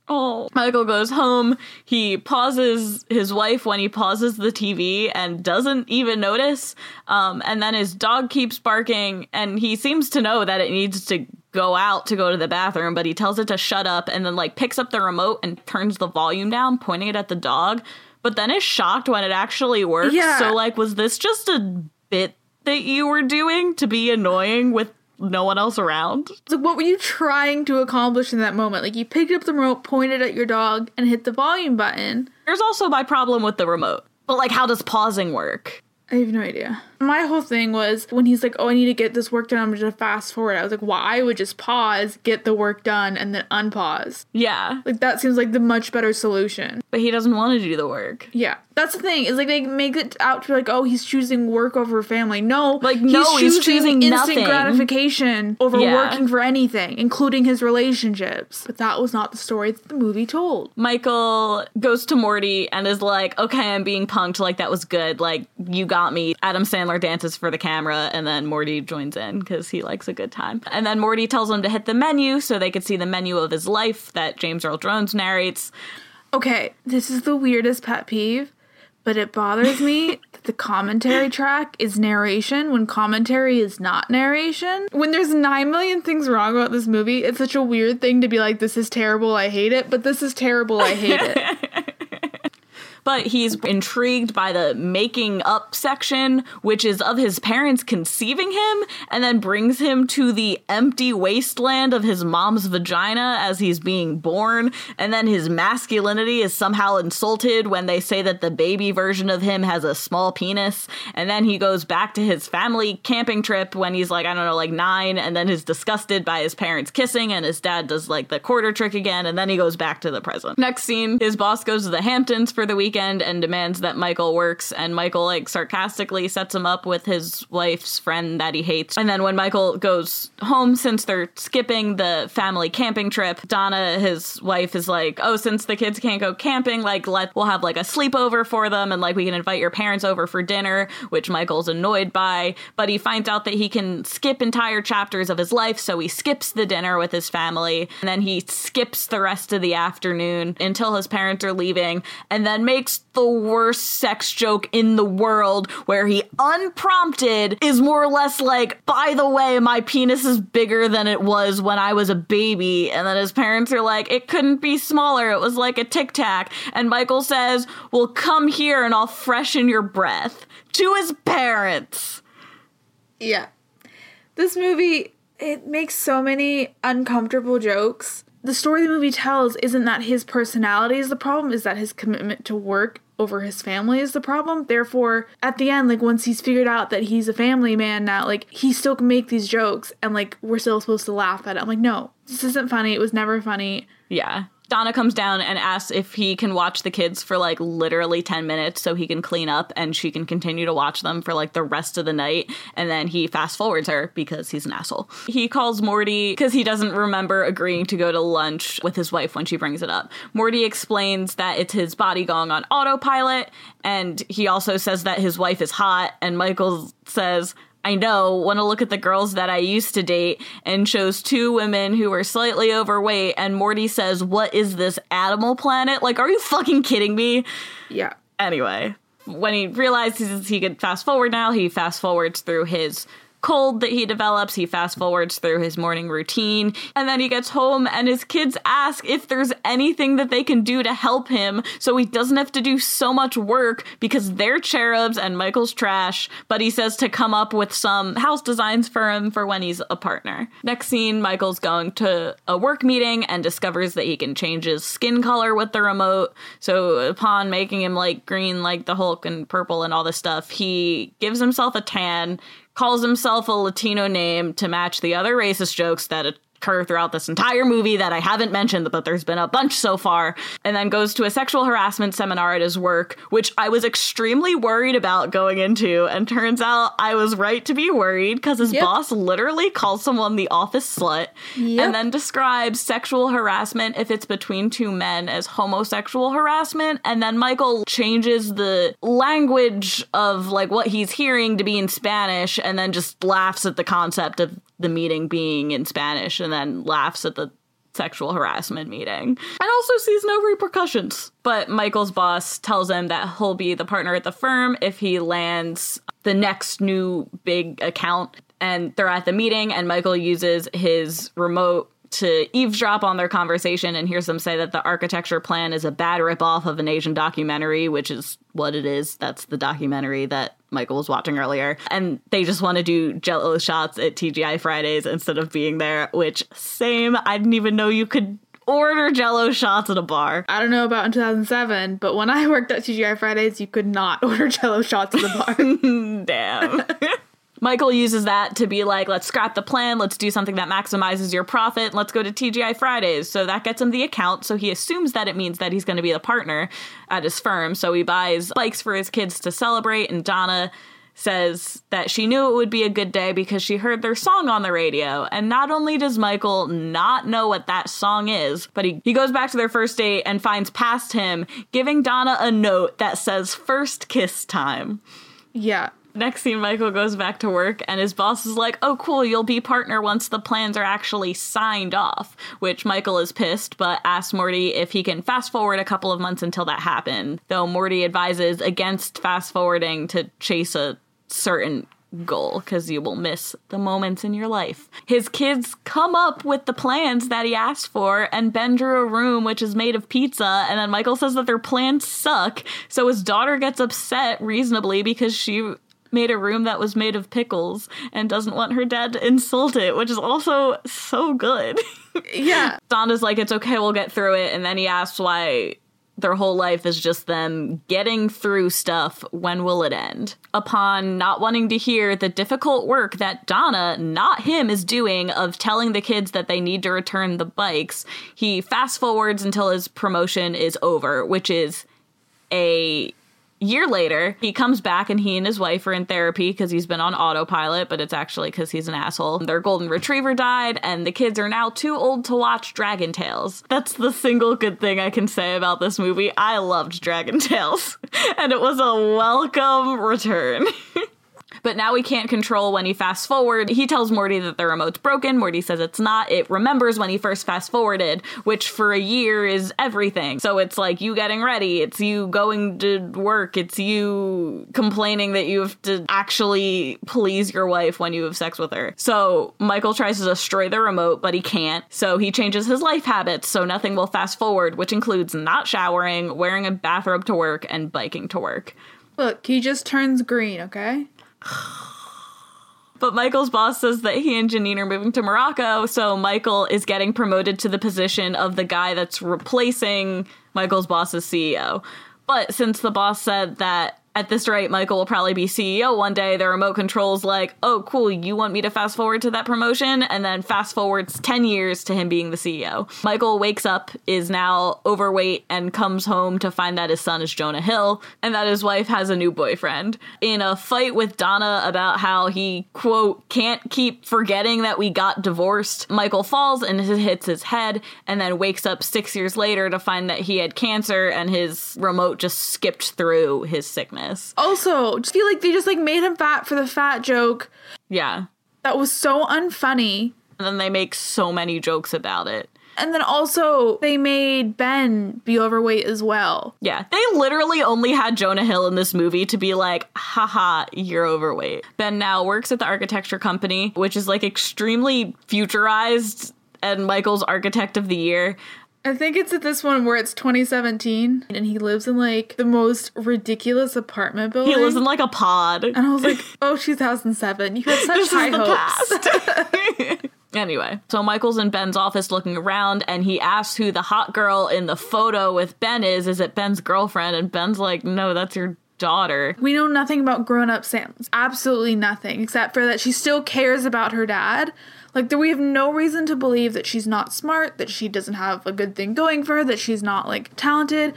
Oh. Michael goes home. He pauses his wife when he pauses the TV and doesn't even notice. Um, and then his dog keeps barking, and he seems to know that it needs to go out to go to the bathroom, but he tells it to shut up and then, like, picks up the remote and turns the volume down, pointing it at the dog. But then is shocked when it actually works. Yeah. So, like, was this just a bit that you were doing to be annoying with no one else around? Like, what were you trying to accomplish in that moment? Like, you picked up the remote, pointed at your dog, and hit the volume button. There's also my problem with the remote. But like how does pausing work? I have no idea. My whole thing was when he's like, "Oh, I need to get this work done. I'm just gonna fast forward." I was like, "Well, I would just pause, get the work done, and then unpause." Yeah. Like that seems like the much better solution. But he doesn't want to do the work. Yeah, that's the thing. Is like they make it out to be like, "Oh, he's choosing work over family." No, Like, no, he's choosing instant nothing. gratification over Yeah. working for anything, including his relationships. But that was not the story that the movie told. Michael goes to Morty and is like, okay, I'm being punked. Like, that was good. Like, you got me. Adam Sandler dances for the camera, and then Morty joins in because he likes a good time. And then Morty tells him to hit the menu so they could see the menu of his life that James Earl Jones narrates. Okay, this is the weirdest pet peeve, but it bothers me that the commentary track is narration when commentary is not narration. When there's 9 million things wrong about this movie, it's such a weird thing to be like, this is terrible, I hate it, but this is terrible, I hate it. But he's intrigued by the making up section, which is of his parents conceiving him, and then brings him to the empty wasteland of his mom's vagina as he's being born. And then his masculinity is somehow insulted when they say that the baby version of him has a small penis. And then he goes back to his family camping trip when he's like, I don't know, like nine, and then is disgusted by his parents kissing, and his dad does like the quarter trick again, and then he goes back to the present. Next scene, his boss goes to the Hamptons for the weekend weekend and demands that Michael works. And Michael, like, sarcastically sets him up with his wife's friend that he hates. And then when Michael goes home, since they're skipping the family camping trip, Donna, his wife, is like, oh, since the kids can't go camping, like, let we'll have like a sleepover for them and like we can invite your parents over for dinner, which Michael's annoyed by. But he finds out that he can skip entire chapters of his life, so he skips the dinner with his family. And then he skips the rest of the afternoon until his parents are leaving, and then makes the worst sex joke in the world where he unprompted is more or less like, by the way, my penis is bigger than it was when I was a baby. And then his parents are like, it couldn't be smaller. It was like a tic tac. And Michael says, well, come here and I'll freshen your breath to his parents. Yeah. This movie, it makes so many uncomfortable jokes. The story the movie tells isn't that his personality is the problem, is that his commitment to work over his family is the problem. Therefore, at the end, like once he's figured out that he's a family man now, like he still can make these jokes and like we're still supposed to laugh at it. I'm like, no, this isn't funny. It was never funny. Yeah. Donna comes down and asks if he can watch the kids for like literally 10 minutes so he can clean up and she can continue to watch them for like the rest of the night. And then he fast forwards her because he's an asshole. He calls Morty because he doesn't remember agreeing to go to lunch with his wife when she brings it up. Morty explains that it's his body going on autopilot. And he also says that his wife is hot. And Michael says, I know, want to look at the girls that I used to date and shows two women who were slightly overweight. And Morty says, What is this animal planet? Like, are you fucking kidding me? Yeah. Anyway, when he realizes he could fast forward now, he fast forwards through his cold that he develops. He fast forwards through his morning routine. And then he gets home and his kids ask if there's anything that they can do to help him so he doesn't have to do so much work because they're cherubs and Michael's trash. But he says to come up with some house designs for him for when he's a partner. Next scene, Michael's going to a work meeting and discovers that he can change his skin color with the remote. So upon making him like green like the Hulk and purple and all this stuff, he gives himself a tan calls himself a Latino name to match the other racist jokes that occur throughout this entire movie that I haven't mentioned, but there's been a bunch so far, and then goes to a sexual harassment seminar at his work, which I was extremely worried about going into, and turns out I was right to be worried because his Yep. boss literally calls someone the office slut Yep. and then describes sexual harassment if it's between two men as homosexual harassment, and then Michael changes the language of like what he's hearing to be in Spanish, and then just laughs at the concept of the meeting being in Spanish, and then laughs at the sexual harassment meeting and also sees no repercussions. But Michael's boss tells him that he'll be the partner at the firm if he lands the next new big account. And they're at the meeting, and Michael uses his remote to eavesdrop on their conversation and hears them say that the architecture plan is a bad ripoff of an Asian documentary, which is what it is. That's the documentary that Michael was watching earlier. And they just want to do jello shots at TGI Fridays instead of being there, which same. I didn't even know you could order jello shots at a bar. I don't know about in 2007, but when I worked at TGI Fridays, you could not order jello shots at the bar. Damn. Michael uses that to be like, let's scrap the plan, let's do something that maximizes your profit, let's go to TGI Fridays. So that gets him the account. So he assumes that it means that he's going to be the partner at his firm. So he buys bikes for his kids to celebrate, and Donna says that she knew it would be a good day because she heard their song on the radio. And not only does Michael not know what that song is, but he, he goes back to their first date and finds past him giving Donna a note that says first kiss time. yeah. Next scene, Michael goes back to work, and his boss is like, Oh, cool, you'll be partner once the plans are actually signed off. Which Michael is pissed, but asks Morty if he can fast forward a couple of months until that happened. Though Morty advises against fast forwarding to chase a certain goal because you will miss the moments in your life. His kids come up with the plans that he asked for, and Ben drew a room which is made of pizza. And then Michael says that their plans suck. So his daughter gets upset reasonably because she made a room that was made of pickles and doesn't want her dad to insult it, which is also so good. Yeah. Donna's like, it's okay, we'll get through it. And then he asks why their whole life is just them getting through stuff. When will it end? Upon not wanting to hear the difficult work that Donna, not him, is doing of telling the kids that they need to return the bikes, he fast forwards until his promotion is over, which is a year later, he comes back and he and his wife are in therapy because he's been on autopilot, but it's actually because he's an asshole. Their golden retriever died, and the kids are now too old to watch Dragon Tales. That's the single good thing I can say about this movie. I loved Dragon Tales, and it was a welcome return. But now he can't control when he fast forward. He tells Morty that the remote's broken. Morty says it's not. It remembers when he first fast forwarded, which for a year is everything. So it's like you getting ready, it's you going to work, it's you complaining that you have to actually please your wife when you have sex with her. So Michael tries to destroy the remote, but he can't. So he changes his life habits so nothing will fast forward, which includes not showering, wearing a bathrobe to work, and biking to work. Look, he just turns green, okay? But Michael's boss says that he and Janine are moving to Morocco, so Michael is getting promoted to the position of the guy that's replacing Michael's boss's CEO. But since the boss said that at this rate, Michael will probably be CEO one day. The remote control's like, oh, cool, you want me to fast forward to that promotion? And then fast forwards 10 years to him being the CEO. Michael wakes up, is now overweight, and comes home to find that his son is Jonah Hill and that his wife has a new boyfriend. In a fight with Donna about how he, quote, can't keep forgetting that we got divorced, Michael falls and hits his head and then wakes up six years later to find that he had cancer and his remote just skipped through his sickness. Also, just feel like they just like made him fat for the fat joke. Yeah. That was so unfunny. And then they make so many jokes about it. And then also they made Ben be overweight as well. Yeah, they literally only had Jonah Hill in this movie to be like, haha, you're overweight. Ben now works at the architecture company, which is like extremely futurized, and Michael's architect of the year. I think it's at this one where it's 2017 and he lives in like the most ridiculous apartment building. He lives in like a pod. and I was like, oh, 2007. You had such This high hopes. Anyway, so Michael's in Ben's office looking around and he asks who the hot girl in the photo with Ben is. Is it Ben's girlfriend? And Ben's like, no, that's your daughter. We know nothing about grown up Sam. Absolutely nothing, except for that she still cares about her dad. Like, we have no reason to believe that she's not smart, that she doesn't have a good thing going for her, that she's not, like, talented.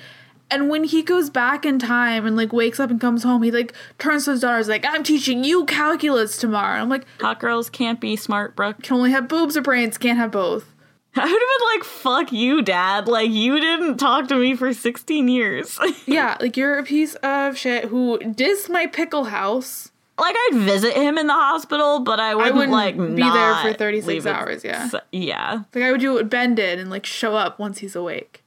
And when he goes back in time and, like, wakes up and comes home, he, like, turns to his daughter, is like, I'm teaching you calculus tomorrow. I'm like, Hot girls can't be smart, Brooke. can only have boobs or brains, can't have both. I would have been like, fuck you, dad. Like, you didn't talk to me for 16 years. Yeah, like, you're a piece of shit who dissed my pickle house. Like, I'd visit him in the hospital, but I wouldn't, wouldn't like, be there for 36 hours, yeah. So- yeah. Like, I would do what Ben did and, like, show up once he's awake.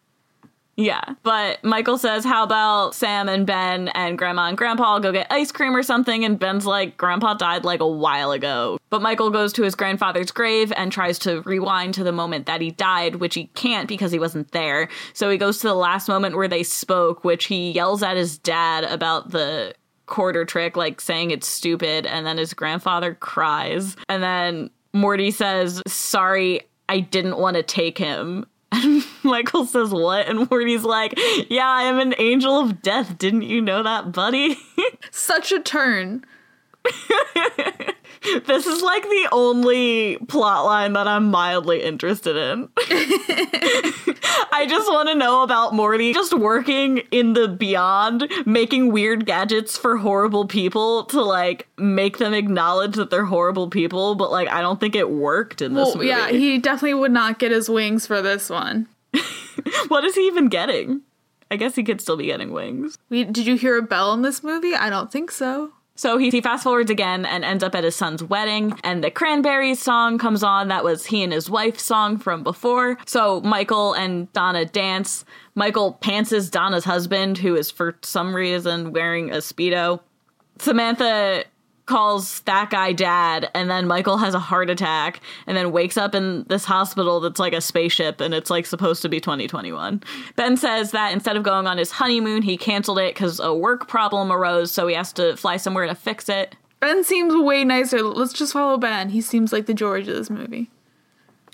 Yeah. But Michael says, How about Sam and Ben and Grandma and Grandpa go get ice cream or something? And Ben's like, Grandpa died like a while ago. But Michael goes to his grandfather's grave and tries to rewind to the moment that he died, which he can't because he wasn't there. So he goes to the last moment where they spoke, which he yells at his dad about the quarter trick, like saying it's stupid. And then his grandfather cries. And then Morty says, Sorry, I didn't want to take him. And Michael says, What? And Morty's like, Yeah, I am an angel of death. Didn't you know that, buddy? Such a turn. this is like the only plot line that I'm mildly interested in. I just want to know about Morty just working in the beyond, making weird gadgets for horrible people to like make them acknowledge that they're horrible people, but like I don't think it worked in this Well, movie. yeah, he definitely would not get his wings for this one. what is he even getting? I guess he could still be getting wings. We, did you hear a bell in this movie? I don't think so. So he, he fast forwards again and ends up at his son's wedding, and the Cranberries song comes on. That was he and his wife's song from before. So Michael and Donna dance. Michael pantses Donna's husband, who is for some reason wearing a Speedo. Samantha calls that guy dad, and then Michael has a heart attack and then wakes up in this hospital that's like a spaceship and it's like supposed to be 2021. Ben says that instead of going on his honeymoon, he canceled it because a work problem arose, so he has to fly somewhere to fix it. Ben seems way nicer. Let's just follow Ben. He seems like the George of this movie.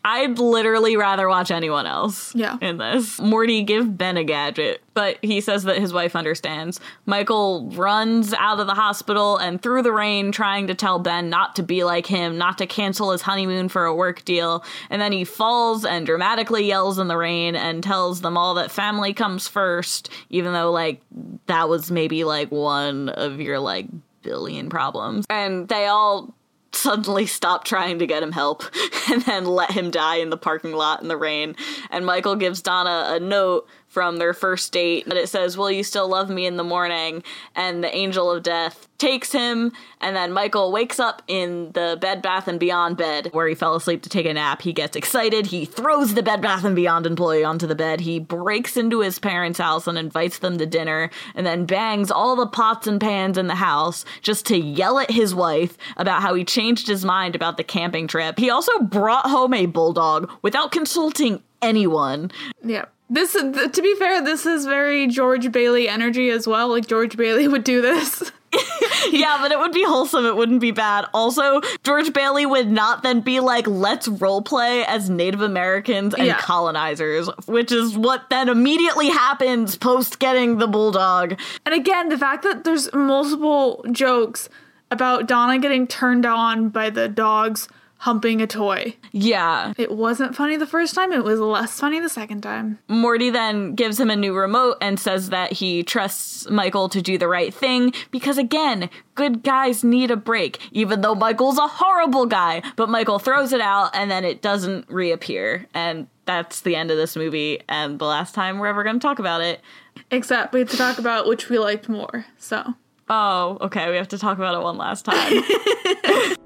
I'd literally rather watch anyone else Yeah. in this. Morty, give Ben a gadget. But he says that his wife understands. Michael runs out of the hospital and through the rain, trying to tell Ben not to be like him, not to cancel his honeymoon for a work deal. And then he falls and dramatically yells in the rain and tells them all that family comes first, even though, like, that was maybe like one of your, like, billion problems. And they all suddenly stop trying to get him help and then let him die in the parking lot in the rain. And Michael gives Donna a note from their first date that it says, Will you still love me in the morning? And the angel of death takes him, and then Michael wakes up in the Bed Bath and Beyond bed where he fell asleep to take a nap. He gets excited. He throws the Bed Bath and Beyond employee onto the bed. He breaks into his parents' house and invites them to dinner, and then bangs all the pots and pans in the house just to yell at his wife about how he changed his mind about the camping trip. He also brought home a bulldog without consulting anyone. Yeah. This th- to be fair, this is very George Bailey energy as well. Like George Bailey would do this. yeah, but it would be wholesome. It wouldn't be bad. Also, George Bailey would not then be like, let's role play as Native Americans and Yeah. colonizers, which is what then immediately happens post getting the bulldog. And again, the fact that there's multiple jokes about Donna getting turned on by the dogs humping a toy. Yeah. It wasn't funny the first time, it was less funny the second time. Morty then gives him a new remote and says that he trusts Michael to do the right thing because, again, good guys need a break, even though Michael's a horrible guy. But Michael throws it out and then it doesn't reappear. And that's the end of this movie and the last time we're ever going to talk about it. Except we have to talk about which we liked more. So, Oh, okay. We have to talk about it one last time.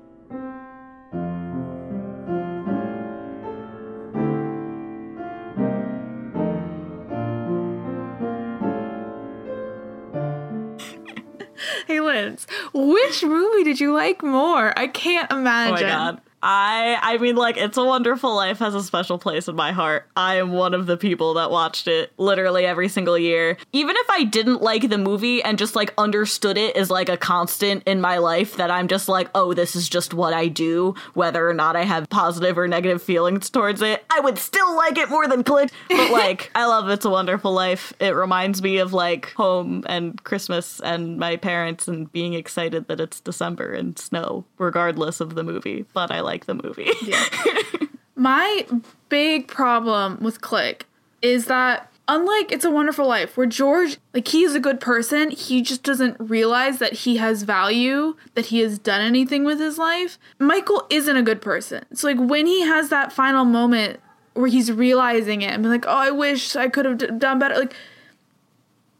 which movie did you like more? I can't oh imagine. my god. I I mean like It's a Wonderful Life has a special place in my heart. I am one of the people that watched it literally every single year. Even if I didn't like the movie and just like understood it as like a constant in my life that I'm just like, "Oh, this is just what I do," whether or not I have positive or negative feelings towards it, I would still like it more than Click. But like, I love It's a Wonderful Life. It reminds me of like home and Christmas and my parents and being excited that it's December and snow regardless of the movie. But I like the movie. My big problem with Click is that unlike It's a Wonderful Life, where George, like, he is a good person, he just doesn't realize that he has value, that he has done anything with his life. Michael isn't a good person. So, like, when he has that final moment where he's realizing it and be like, oh, I wish I could have d- done better, like,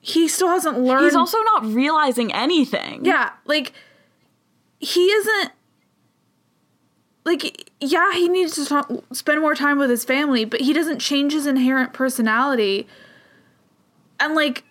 he still hasn't learned. He's also not realizing anything. Yeah, like he isn't like yeah, he needs to talk, spend more time with his family, but he doesn't change his inherent personality. And like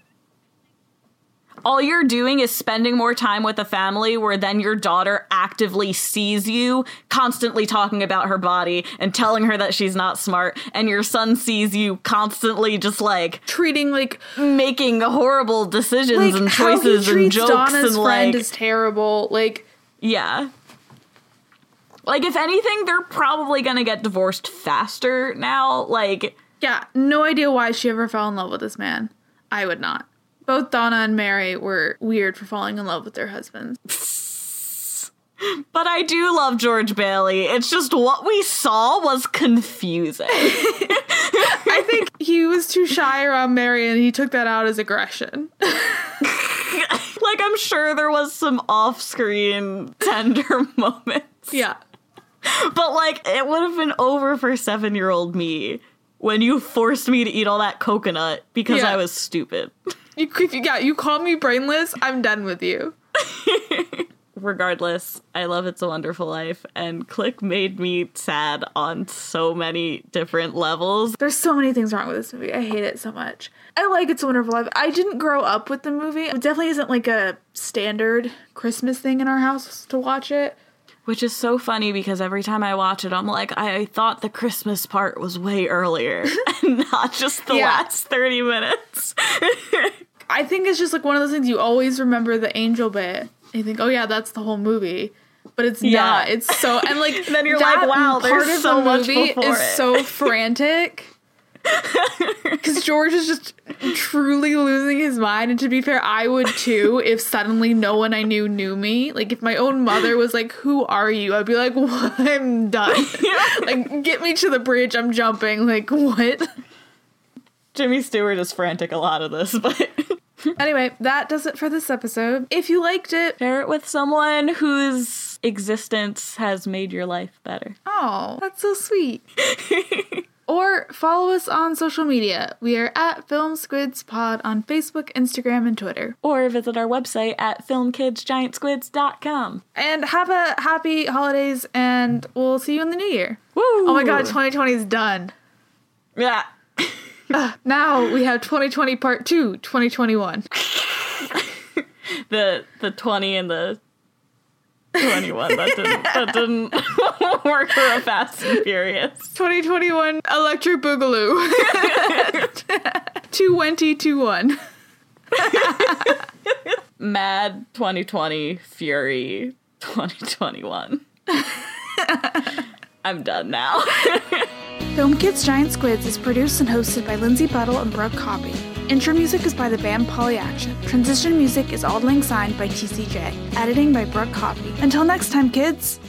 All you're doing is spending more time with the family where then your daughter actively sees you constantly talking about her body and telling her that she's not smart and your son sees you constantly just like treating like making horrible decisions like and how he choices and jokes Donna's and friend like is terrible. Like yeah. Like if anything they're probably to get divorced faster now like yeah, no idea why she ever fell in love with this man. I would not. Both Donna and Mary were weird for falling in love with their husbands. But I do love George Bailey. It's just what we saw was confusing. I think he was too shy around Mary and he took that out as aggression. like I'm sure there was some off-screen tender moments. yeah. But like it would have been over for 7-year-old me when you forced me to eat all that coconut because Yeah. I was stupid. You, you, yeah, you call me brainless, I'm done with you. Regardless, I love It's a Wonderful Life and Click made me sad on so many different levels. There's so many things wrong with this movie. I hate it so much. I like It's a Wonderful Life. I didn't grow up with the movie. It definitely isn't like a standard Christmas thing in our house to watch it. Which is so funny because every time I watch it, I'm like, I thought the Christmas part was way earlier and not just the Yeah. last 30 minutes. I think it's just like one of those things you always remember the angel bit. You think, oh yeah, that's the whole movie. but it's Yeah. not. It's so and like Then you're like, wow, part there's of so the much movie is it. so frantic. Because George is just truly losing his mind, and to be fair, I would too if suddenly no one I knew knew me. Like if my own mother was like, "Who are you?" I'd be like, "What? I'm done. like get me to the bridge. I'm jumping. Like what?" Jimmy Stewart is frantic a lot of this, but Anyway, that does it for this episode. If you liked it, share it with someone whose existence has made your life better. Oh, that's so sweet. or follow us on social media. We are at Film Squids Pod on Facebook, Instagram, and Twitter. Or visit our website at filmkidsgiantsquids.com. And have a happy holidays, and we'll see you in the new year. Woo! Oh my god, 2020 is done. Yeah. Uh, now we have 2020 Part 2, 2021. The the 20 and the 21 that didn't that didn't work for a Fast and Furious. 2021 Electric Boogaloo. 22021. Mad 2020 Fury 2021. I'm done now. Film Kids Giant Squids is produced and hosted by Lindsay Buttle and Brooke Copy. Intro music is by the band Polyaction. Transition music is Auld Lang Syne by TCJ. Editing by Brooke Copy. Until next time, kids!